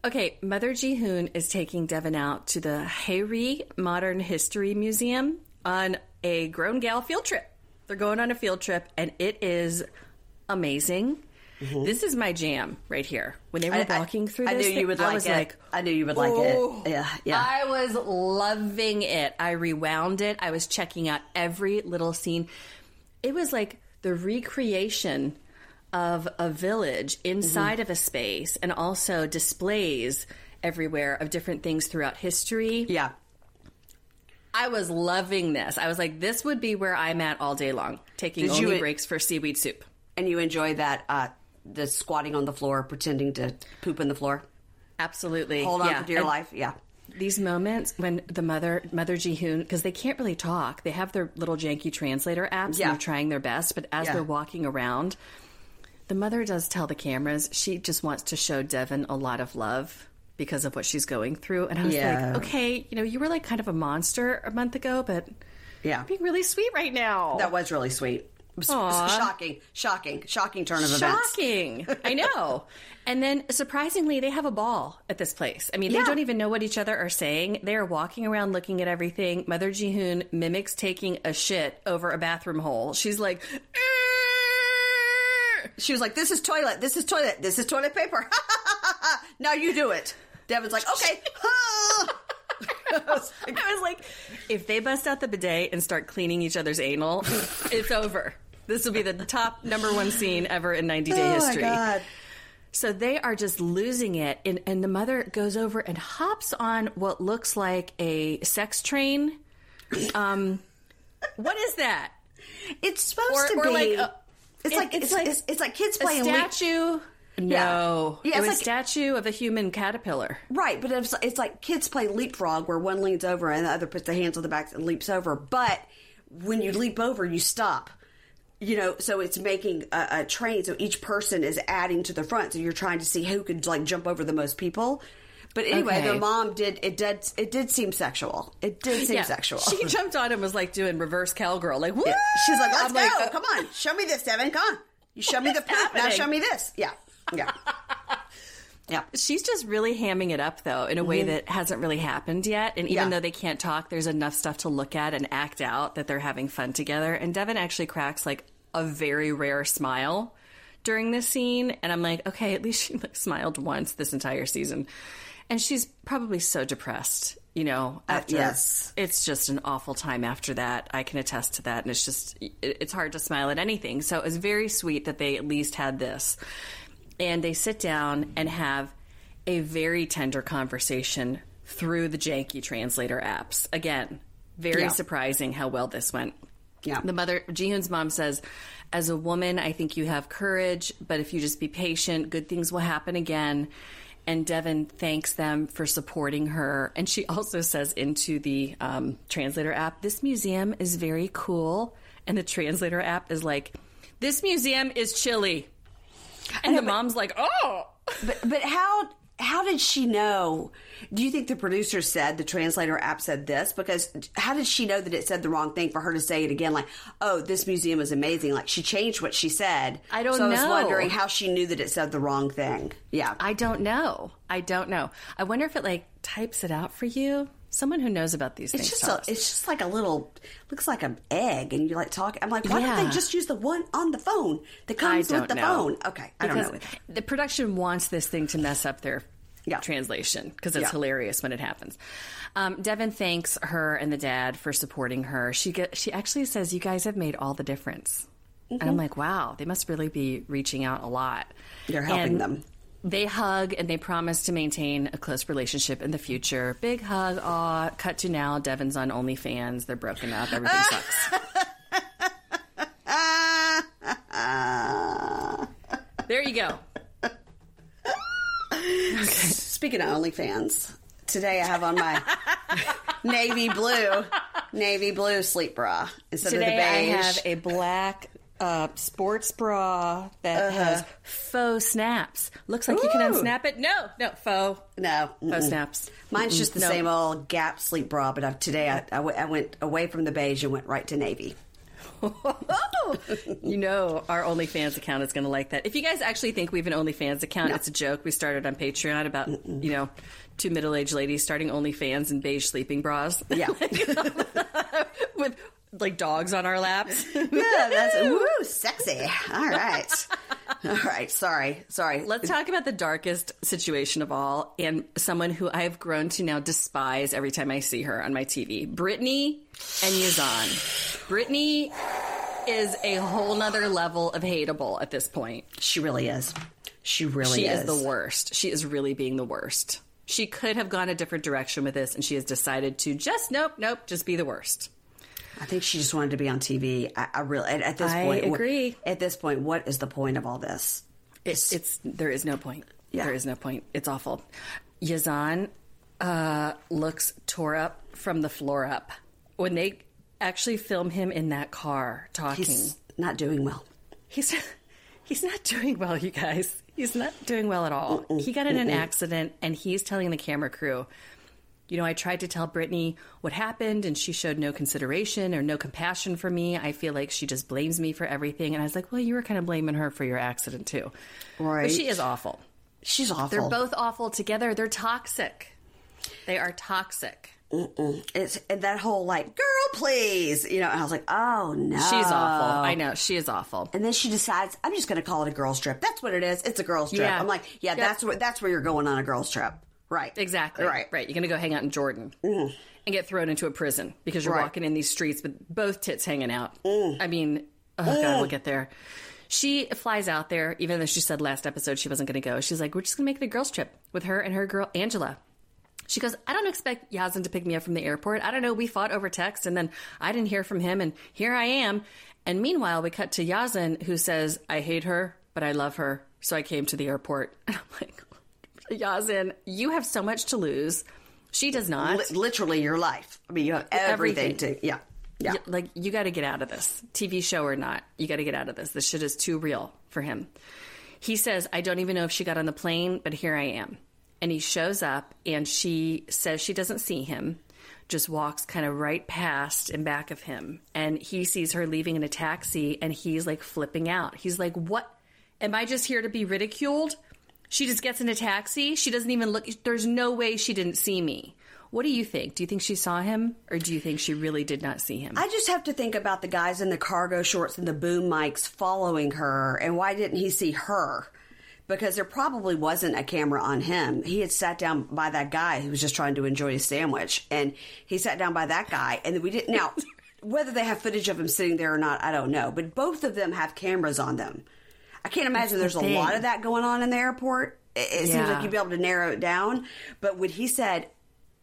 Okay, Mother Jihoon is taking Deavan out to the Heyri Modern History Museum on a grown gal field trip. They're going on a field trip, and it is amazing. This is my jam right here. When they were Mm-hmm. I- I- walking through I this, knew you would I like was it. like, I knew you would like "Oh." it. Yeah, yeah. I was loving it. I rewound it. I was checking out every little scene. It was like the recreation of a village inside Mm-hmm. of a space and also displays everywhere of different things throughout history. yeah. I was loving this. I was like, this would be where I'm at all day long, taking Did only en- breaks for seaweed soup. And you enjoy that, uh, the squatting on the floor, pretending to poop in the floor. Absolutely. Hold on Yeah. for dear life. Yeah. these moments when the mother mother Jihoon because they can't really talk they have their little janky translator apps Yeah. and they're trying their best but as Yeah. they're walking around the mother does tell the cameras she just wants to show Deavan a lot of love because of what she's going through and I was Yeah. like okay you know you were like kind of a monster a month ago but Yeah. you're being really sweet right now That was really sweet. Shocking, shocking, shocking turn of events. Shocking. I know. And then surprisingly, they have a ball at this place. I mean, they Yeah. don't even know what each other are saying. They are walking around looking at everything. Mother Jihoon mimics taking a shit over a bathroom hole. She's like, "Eh." She was like, "This is toilet. This is toilet. This is toilet paper. now you do it." Deavan's like, "Okay." I was like, if they bust out the bidet and start cleaning each other's anal, it's over. This will be the top number one scene ever in 90 Day oh my history. god. So they are just losing it. And, and the mother goes over and hops on what looks like a sex train. Um, what is that? It's supposed Or- to or be. like a- it's it- like it's it's, like it's, it's like kids playing. leap- statue? No. Yeah, it it's like- a statue of a human caterpillar. Right, but it's, it's like kids play leapfrog where one leans over and the other puts their hands on the back and leaps over. But when you leap over, you stop. You know, so it's making a, a train. So each person is adding to the front. So you're trying to see who could like jump over the most people. But anyway, Okay. the mom did it. Did it did seem sexual? It did seem sexual. She jumped on and was like doing reverse cowgirl, like, Woo! Yeah. She's like, "Let's I'm go! like, uh, Come on, show me this, Deavan. Come on, you show me the poop. Now show me this. Yeah, yeah, yeah. She's just really hamming it up, though, in a way that hasn't really happened yet. And even Mm-hmm. Yeah. though they can't talk, there's enough stuff to look at and act out that they're having fun together. And Deavan actually cracks like a very rare smile during this scene. And I'm like, okay, at least she like, smiled once this entire season. And she's probably so depressed, you know, after. Uh, yes. It's just an awful time after that. I can attest to that. And it's just, it- it's hard to smile at anything. So it was very sweet that they at least had this and they sit down and have a very tender conversation through the janky translator apps. Again, very Yeah. surprising how well this went. Yeah. The mother, Jihoon's mom says, as a woman, I think you have courage, but if you just be patient, good things will happen again. And Deavan thanks them for supporting her. And she also says into the um, translator app, this museum is very cool. And the translator app is like, this museum is chilly. And the mom's like, oh. But but how how did she know? Do you think the producer said the translator app said this? Because how did she know that it said the wrong thing for her to say it again? Like, oh, this museum is amazing. Like she changed what she said. I don't so I was know. wondering how she knew that it said the wrong thing. Yeah. I don't know. I don't know. I wonder if it like types it out for you. Someone who knows about these It's things. just a, it's just like a little looks like an egg, and you like talk. I'm like, why don't they just use the one on the phone that comes with the know. phone? Okay, I don't Because know. The production wants this thing to mess up their Yeah. translation because it's Yeah. hilarious when it happens. Um, Deavan thanks her and the dad for supporting her. She get, she actually says, "You guys have made all the difference." And Mm-hmm. I'm like, "Wow, they must really be reaching out a lot." You're helping And them. They hug and they promise to maintain a close relationship in the future. Big hug. Aw, cut to now. Deavan's on OnlyFans. They're broken up. Everything sucks. there you go. Speaking of OnlyFans, today I have on my navy blue, navy blue sleep bra instead Today of the beige. I have a black uh, sports bra that has faux snaps. Looks like you can Uh-huh. Unsnap it. No, no, faux. no, Faux mm-mm. snaps. Mine's just the No. same old Gap sleep bra, but I, today I, I, w- I went away from the beige and went right to navy. you know our OnlyFans account is going to like that. If you guys actually think we have an OnlyFans account, No. it's a joke. We started on Patreon about you know two middle-aged ladies starting OnlyFans in beige sleeping bras. Yeah. with like dogs on our laps. yeah, that's woo, sexy. All right, all right. Sorry, sorry. Let's talk about the darkest situation of all and someone who I've grown to now despise every time I see her on my TV. Brittany and Yazan. Brittany is a whole nother level of hateable at this point. She really is. She really is. She is. is the worst. She is really being the worst. She could have gone a different direction with this and she has decided to just nope, nope, just be the worst. I think she just wanted to be on TV. I, I really, at, at this I point, what- agree. at this point, what is the point of all this? It's it's there is no point. Yeah. There is no point. It's awful. Yazan uh, looks tore up from the floor up when they actually film him in that car talking. He's not doing well. He's he's not doing well, you guys. He's not doing well at all. He got in an accident, and he's telling the camera crew, you know, I tried to tell Brittany what happened and she showed no consideration or no compassion for me. I feel like she just blames me for everything. And I was like, well, you were kind of blaming her for your accident too. Right. But she is awful. She's awful. They're both awful together. They're toxic. They are toxic. It's and that whole like, girl, please, you know. And I was like, oh no, She's awful. I know. She is awful. And then she decides, I'm just going to call it a girls trip. That's what it is. It's a girls trip. Yeah. I'm like, yeah, Yep. that's where that's where you're going on a girls trip, right? Exactly. Right. Right. You're going to go hang out in Jordan mm. and get thrown into a prison because you're Right. walking in these streets with both tits hanging out. Mm. I mean, oh God, we'll mm. get there. She flies out there, even though she said last episode she wasn't going to go. She's like, we're just going to make it a girls' trip with her and her girl, Angela. She goes, I don't expect Yazan to pick me up from the airport. I don't know. We fought over text and then I didn't hear from him and here I am. And meanwhile, we cut to Yazan who says, I hate her, but I love her. So I came to the airport. And I'm like, Yazan, you have so much to lose. She does not. Li- literally your life. I mean, you have everything, Everything. to yeah, yeah. Like, you got to get out of this. TV show or not, you got to get out of this. This shit is too real for him. He says, I don't even know if she got on the plane, but here I am. And he shows up and she says she doesn't see him, just walks kind of right past and back of him. And he sees her leaving in a taxi and he's like flipping out. He's like, What? Am I just here to be ridiculed? She just gets in a taxi. She doesn't even look. There's no way she didn't see me. What do you think? Do you think she saw him or do you think she really did not see him? I just have to think about the guys in the cargo shorts and the boom mics following her, and why didn't he see her? Because there probably wasn't a camera on him. He had sat down by that guy who was just trying to enjoy his sandwich, and he sat down by that guy, and we didn't. Now, whether they have footage of him sitting there or not, I don't know. But both of them have cameras on them. I can't imagine there's a lot of that going on in the airport. It, it seems like you'd be able to narrow it down. But when he said,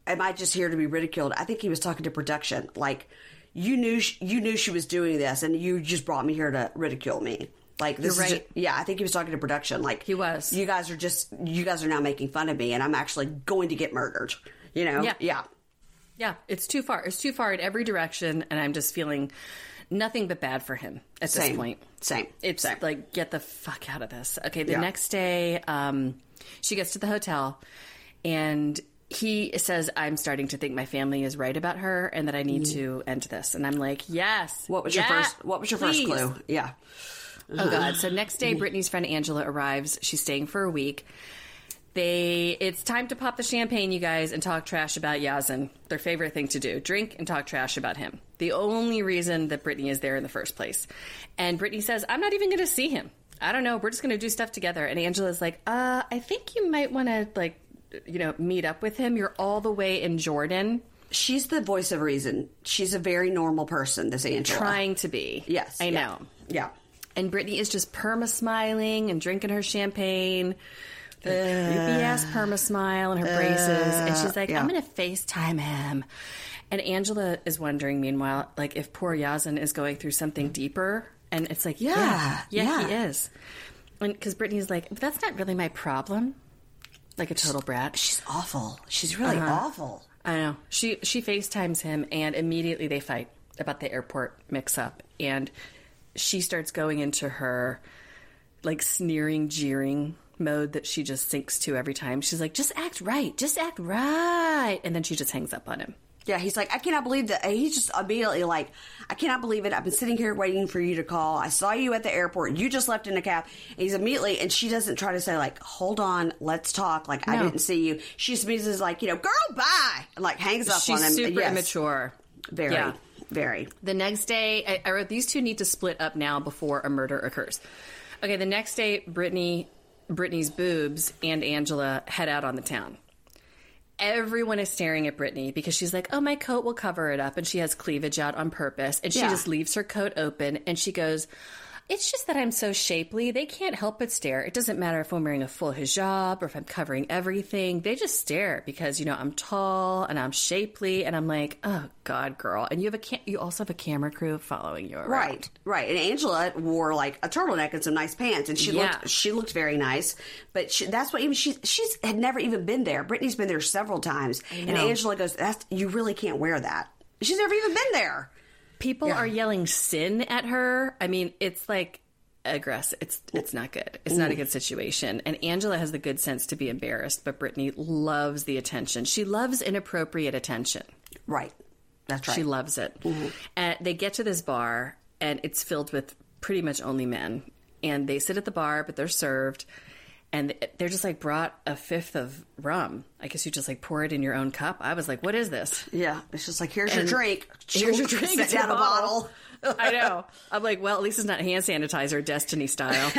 "Am I just here to be ridiculed?" I think he was talking to production. Like, you knew sh- you knew she was doing this, and you just brought me here to ridicule me. Like this You're is right. ju- yeah, I think he was talking to production. Like He was. You guys are just you guys are now making fun of me, and I'm actually going to get murdered. You know? Yeah. yeah. Yeah, it's too far. It's too far in every direction, and I'm just feeling nothing but bad for him at Same. this point. Same. It's Same. like get the fuck out of this. Okay, the Yeah. next day, um, she gets to the hotel, and he says, "I'm starting to think my family is right about her, and that I need to end this." And I'm like, "Yes." Mm. What was yeah, your first? What was your first clue? Yeah. Oh God! So next day, Brittany's friend Angela arrives. She's staying for a week. They, it's time to pop the champagne, you guys, and talk trash about Yazan. Their favorite thing to do: drink and talk trash about him. The only reason that Brittany is there in the first place. And Brittany says, "I'm not even going to see him. I don't know. We're just going to do stuff together." And Angela's like, "Uh, I think you might want to like, you know, meet up with him. You're all the way in Jordan, She's the voice of reason. She's a very normal person. This Angela. trying to be. Yes. I yeah. know." Yeah. And Brittany is just perma smiling and drinking her champagne. The creepy ass perma smile and her braces. And she's like, yeah. I'm going to FaceTime him. And Angela is wondering, meanwhile, like if poor Yazan is going through something deeper. And it's like, yeah, Yeah, yeah, he is. And because Brittany's like, but that's not really my problem. Like a total brat. She's awful. She's really Uh-huh. awful. I know. She she FaceTimes him and immediately they fight about the airport mix up and she starts going into her like sneering, jeering mode that she just sinks to every time. She's like, just act right, just act right. And then she just hangs up on him. Yeah, he's like, I cannot believe that. and He's just immediately like, I cannot believe it. I've been sitting here waiting for you to call. I saw you at the airport. You just left in a cab. And he's immediately, and she doesn't try to say like, hold on, let's talk. Like I didn't see you. She just is like, you know, girl, bye, and like hangs up She's on him. super Yes. immature. Very, Yeah. very. The next day, I, I wrote these two need to split up now before a murder occurs. Okay, the next day, Brittany, Brittany's boobs and Angela head out on the town. Everyone is staring at Brittany because she's like, "Oh, my coat will cover it up," and she has cleavage out on purpose, and she Yeah. just leaves her coat open, and she goes. It's just that I'm so shapely, they can't help but stare. It doesn't matter if I'm wearing a full hijab or if I'm covering everything. They just stare because, you know, I'm tall and I'm shapely and I'm like, oh God, girl. And you have a cam- you also have a camera crew following you around. Right, right. And Angela wore like a turtleneck and some nice pants, and she Yeah. looked she looked very nice. But she, that's what even she she's had never even been there. Brittany's been there several times, and. Angela goes, "That's you really can't wear that." She's never even been there. People Yeah. are yelling sin at her. I mean, it's like aggressive. It's it's not good. It's not a good situation. And Angela has the good sense to be embarrassed, but Brittany loves the attention. She loves inappropriate attention. Right. That's right. She loves it. Mm-hmm. And they get to this bar, and it's filled with pretty much only men. And they sit at the bar, but they're served. And they're just like brought a fifth of rum. I guess you just like pour it in your own cup. I was like, "What is this?" yeah. It's just like, here's your drink. here's your drink. Set It's a down a bottle. I know. I'm like, well, at least it's not hand sanitizer, Destiny style.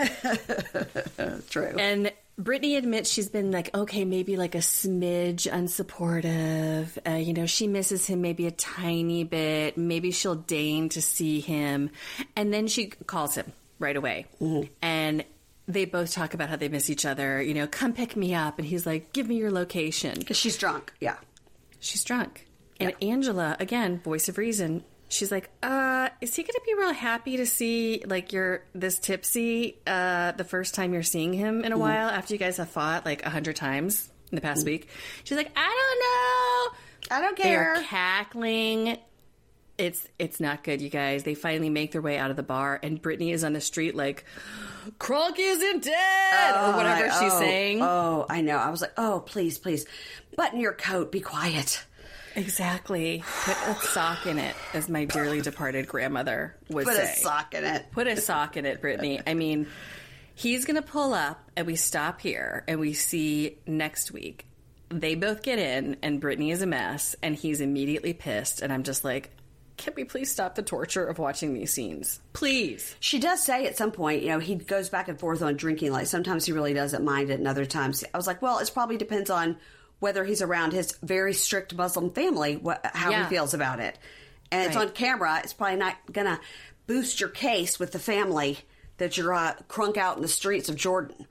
True. And Brittany admits she's been like, okay, maybe like a smidge unsupportive. Uh, you know, she misses him maybe a tiny bit. Maybe she'll deign to see him. And then she calls him right away. And they both talk about how they miss each other. You know, come pick me up. And he's like, give me your location. Because she's drunk. Yeah. She's drunk. And Angela, again, voice of reason, she's like, uh, is he gonna be real happy to see like you're this tipsy uh the first time you're seeing him in a while after you guys have fought like a hundred times in the past week? She's like, I don't know. I don't care. They are care. cackling. It's it's not good, you guys. They finally make their way out of the bar, and Brittany is on the street like, "Kronk isn't dead" or oh, whatever I- she's oh, saying. Oh, I know. I was like, oh, please, please, button your coat. Be quiet. Exactly. Put a sock in it, as my dearly departed grandmother would Put say. Put a sock in it. Put a sock in it, Brittany. I mean, he's going to pull up, and we stop here, and we see next week. They both get in, and Brittany is a mess, and he's immediately pissed. And I'm just like, can we please stop the torture of watching these scenes? Please. She does say at some point, you know, he goes back and forth on drinking. Like sometimes he really doesn't mind it, and other times I was like, well, it probably depends on whether he's around his very strict Muslim family, what, how Yeah. he feels about it. And it's on camera. It's probably not gonna boost your case with the family that you're uh, crunk out in the streets of Jordan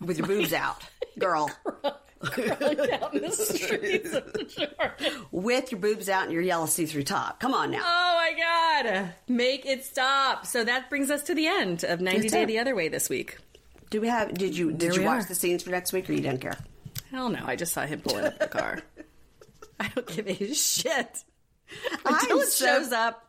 with your boobs out, girl. Out in the streets of Jordan. with your boobs out and your yellow see-through top. Come on now. Oh my God. Make it stop. So that brings us to the end of 90 That's Day it. the Other Way this week. Do we have? Did you did There you watch are. the scenes for next week, or you didn't care? Hell no, I just saw him pulling up the car. I don't give a shit. I'm Until it so- shows up.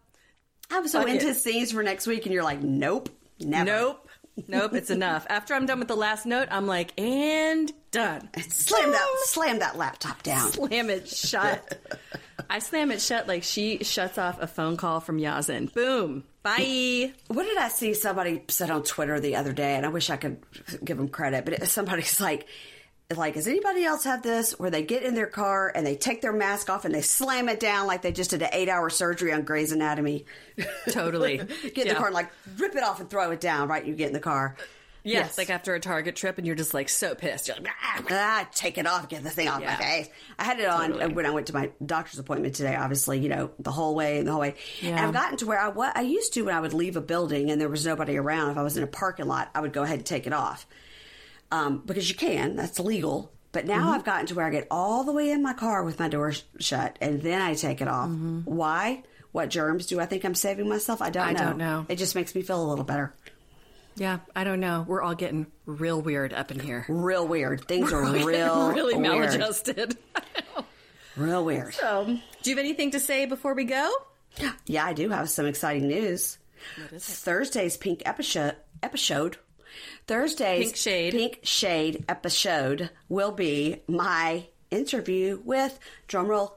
I'm so into it. scenes for next week, and you're like, nope, never. Nope. Nope, it's enough. After I'm done with the last note, I'm like, and done. Slam that, slam that laptop down. Slam it shut. I slam it shut like she shuts off a phone call from Yazan. Boom. Bye. What did I see somebody said on Twitter the other day? And I wish I could give them credit, but it, somebody's like, like, does anybody else have this where they get in their car and they take their mask off and they slam it down like they just did an eight hour surgery on Grey's Anatomy? Totally. get in Yeah. the car and like rip it off and throw it down right you get in the car. Yes, like after a Target trip and you're just like so pissed. You're like, ah. ah, take it off, get the thing off Yeah. my face. I had it on Totally. when I went to my doctor's appointment today. Obviously, you know the whole way and the whole way. And I've gotten to where I what I used to when I would leave a building and there was nobody around. If I was in a parking lot, I would go ahead and take it off um, because you can. That's legal. But now Mm-hmm. I've gotten to where I get all the way in my car with my door sh- shut and then I take it off. Why? What germs do I think I'm saving myself? I don't Mm-hmm. I know. don't know. It just makes me feel a little better. Yeah, I don't know. We're all getting real weird up in here. Real weird. Things are real, really weird. maladjusted. Real weird. so, do you have anything to say before we go? Yeah, I do have some exciting news. Thursday's pink episode episode. Thursday's Pink Shade. Pink Shade episode will be my interview with drumroll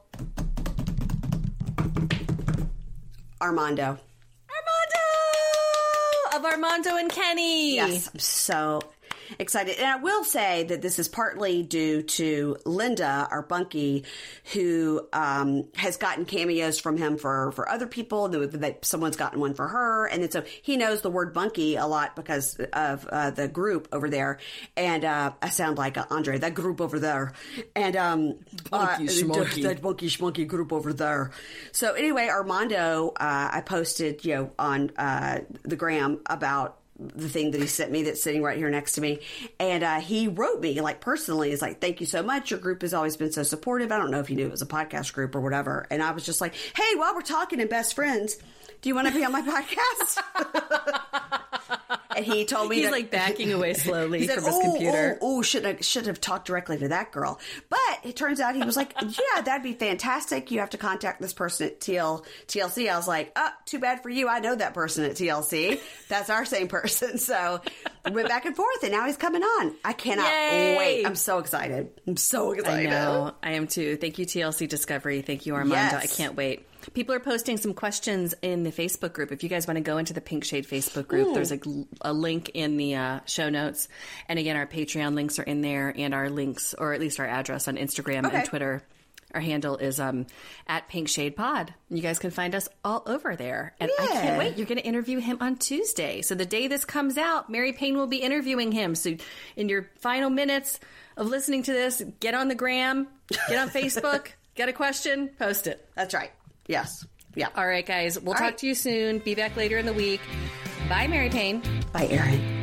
Armando. Armando of Armando and Kenny. Yes, I'm so excited. And I will say that this is partly due to Linda, our bunkie, who um, has gotten cameos from him for, for other people. That, someone's gotten one for her. And then so he knows the word bunkie a lot because of uh, the group over there. And uh, I sound like Andre, that group over there. And um, Bunky uh, schmunky. that bunky schmunky group over there. So anyway, Armando, uh, I posted, you know, on uh, the gram about the thing that he sent me that's sitting right here next to me. And uh, he wrote me, like personally, he's like, thank you so much. Your group has always been so supportive. I don't know if you knew it was a podcast group or whatever. And I was just like, hey, while we're talking and best friends, do you want to be on my podcast? and he told me He's that- like backing away slowly from his "Oh, computer. Oh, oh, should have should have talked directly to that girl. But it turns out he was like, yeah, that'd be fantastic. You have to contact this person at TL, TLC. I was like, oh, too bad for you. I know that person at TLC. That's our same person. So we went back and forth, and now he's coming on. I cannot Yay. wait. I'm so excited. I'm so excited. I know. I am too. Thank you, TLC Discovery. Thank you, Armando. Yes. I can't wait. People are posting some questions in the Facebook group. If you guys want to go into the Pink Shade Facebook group, there's a, a link in the uh, show notes. And again, our Patreon links are in there, and our links, or at least our address on Instagram Okay. and Twitter. Our handle is um, at Pink Shade Pod. You guys can find us all over there. And I can't wait. You're going to interview him on Tuesday. So the day this comes out, Mary Payne will be interviewing him. So in your final minutes of listening to this, get on the gram, get on Facebook, get a question, post it. That's right. Yes. Yeah. All right, guys. We'll All talk right. to you soon. Be back later in the week. Bye, Mary Payne. Bye, Erin.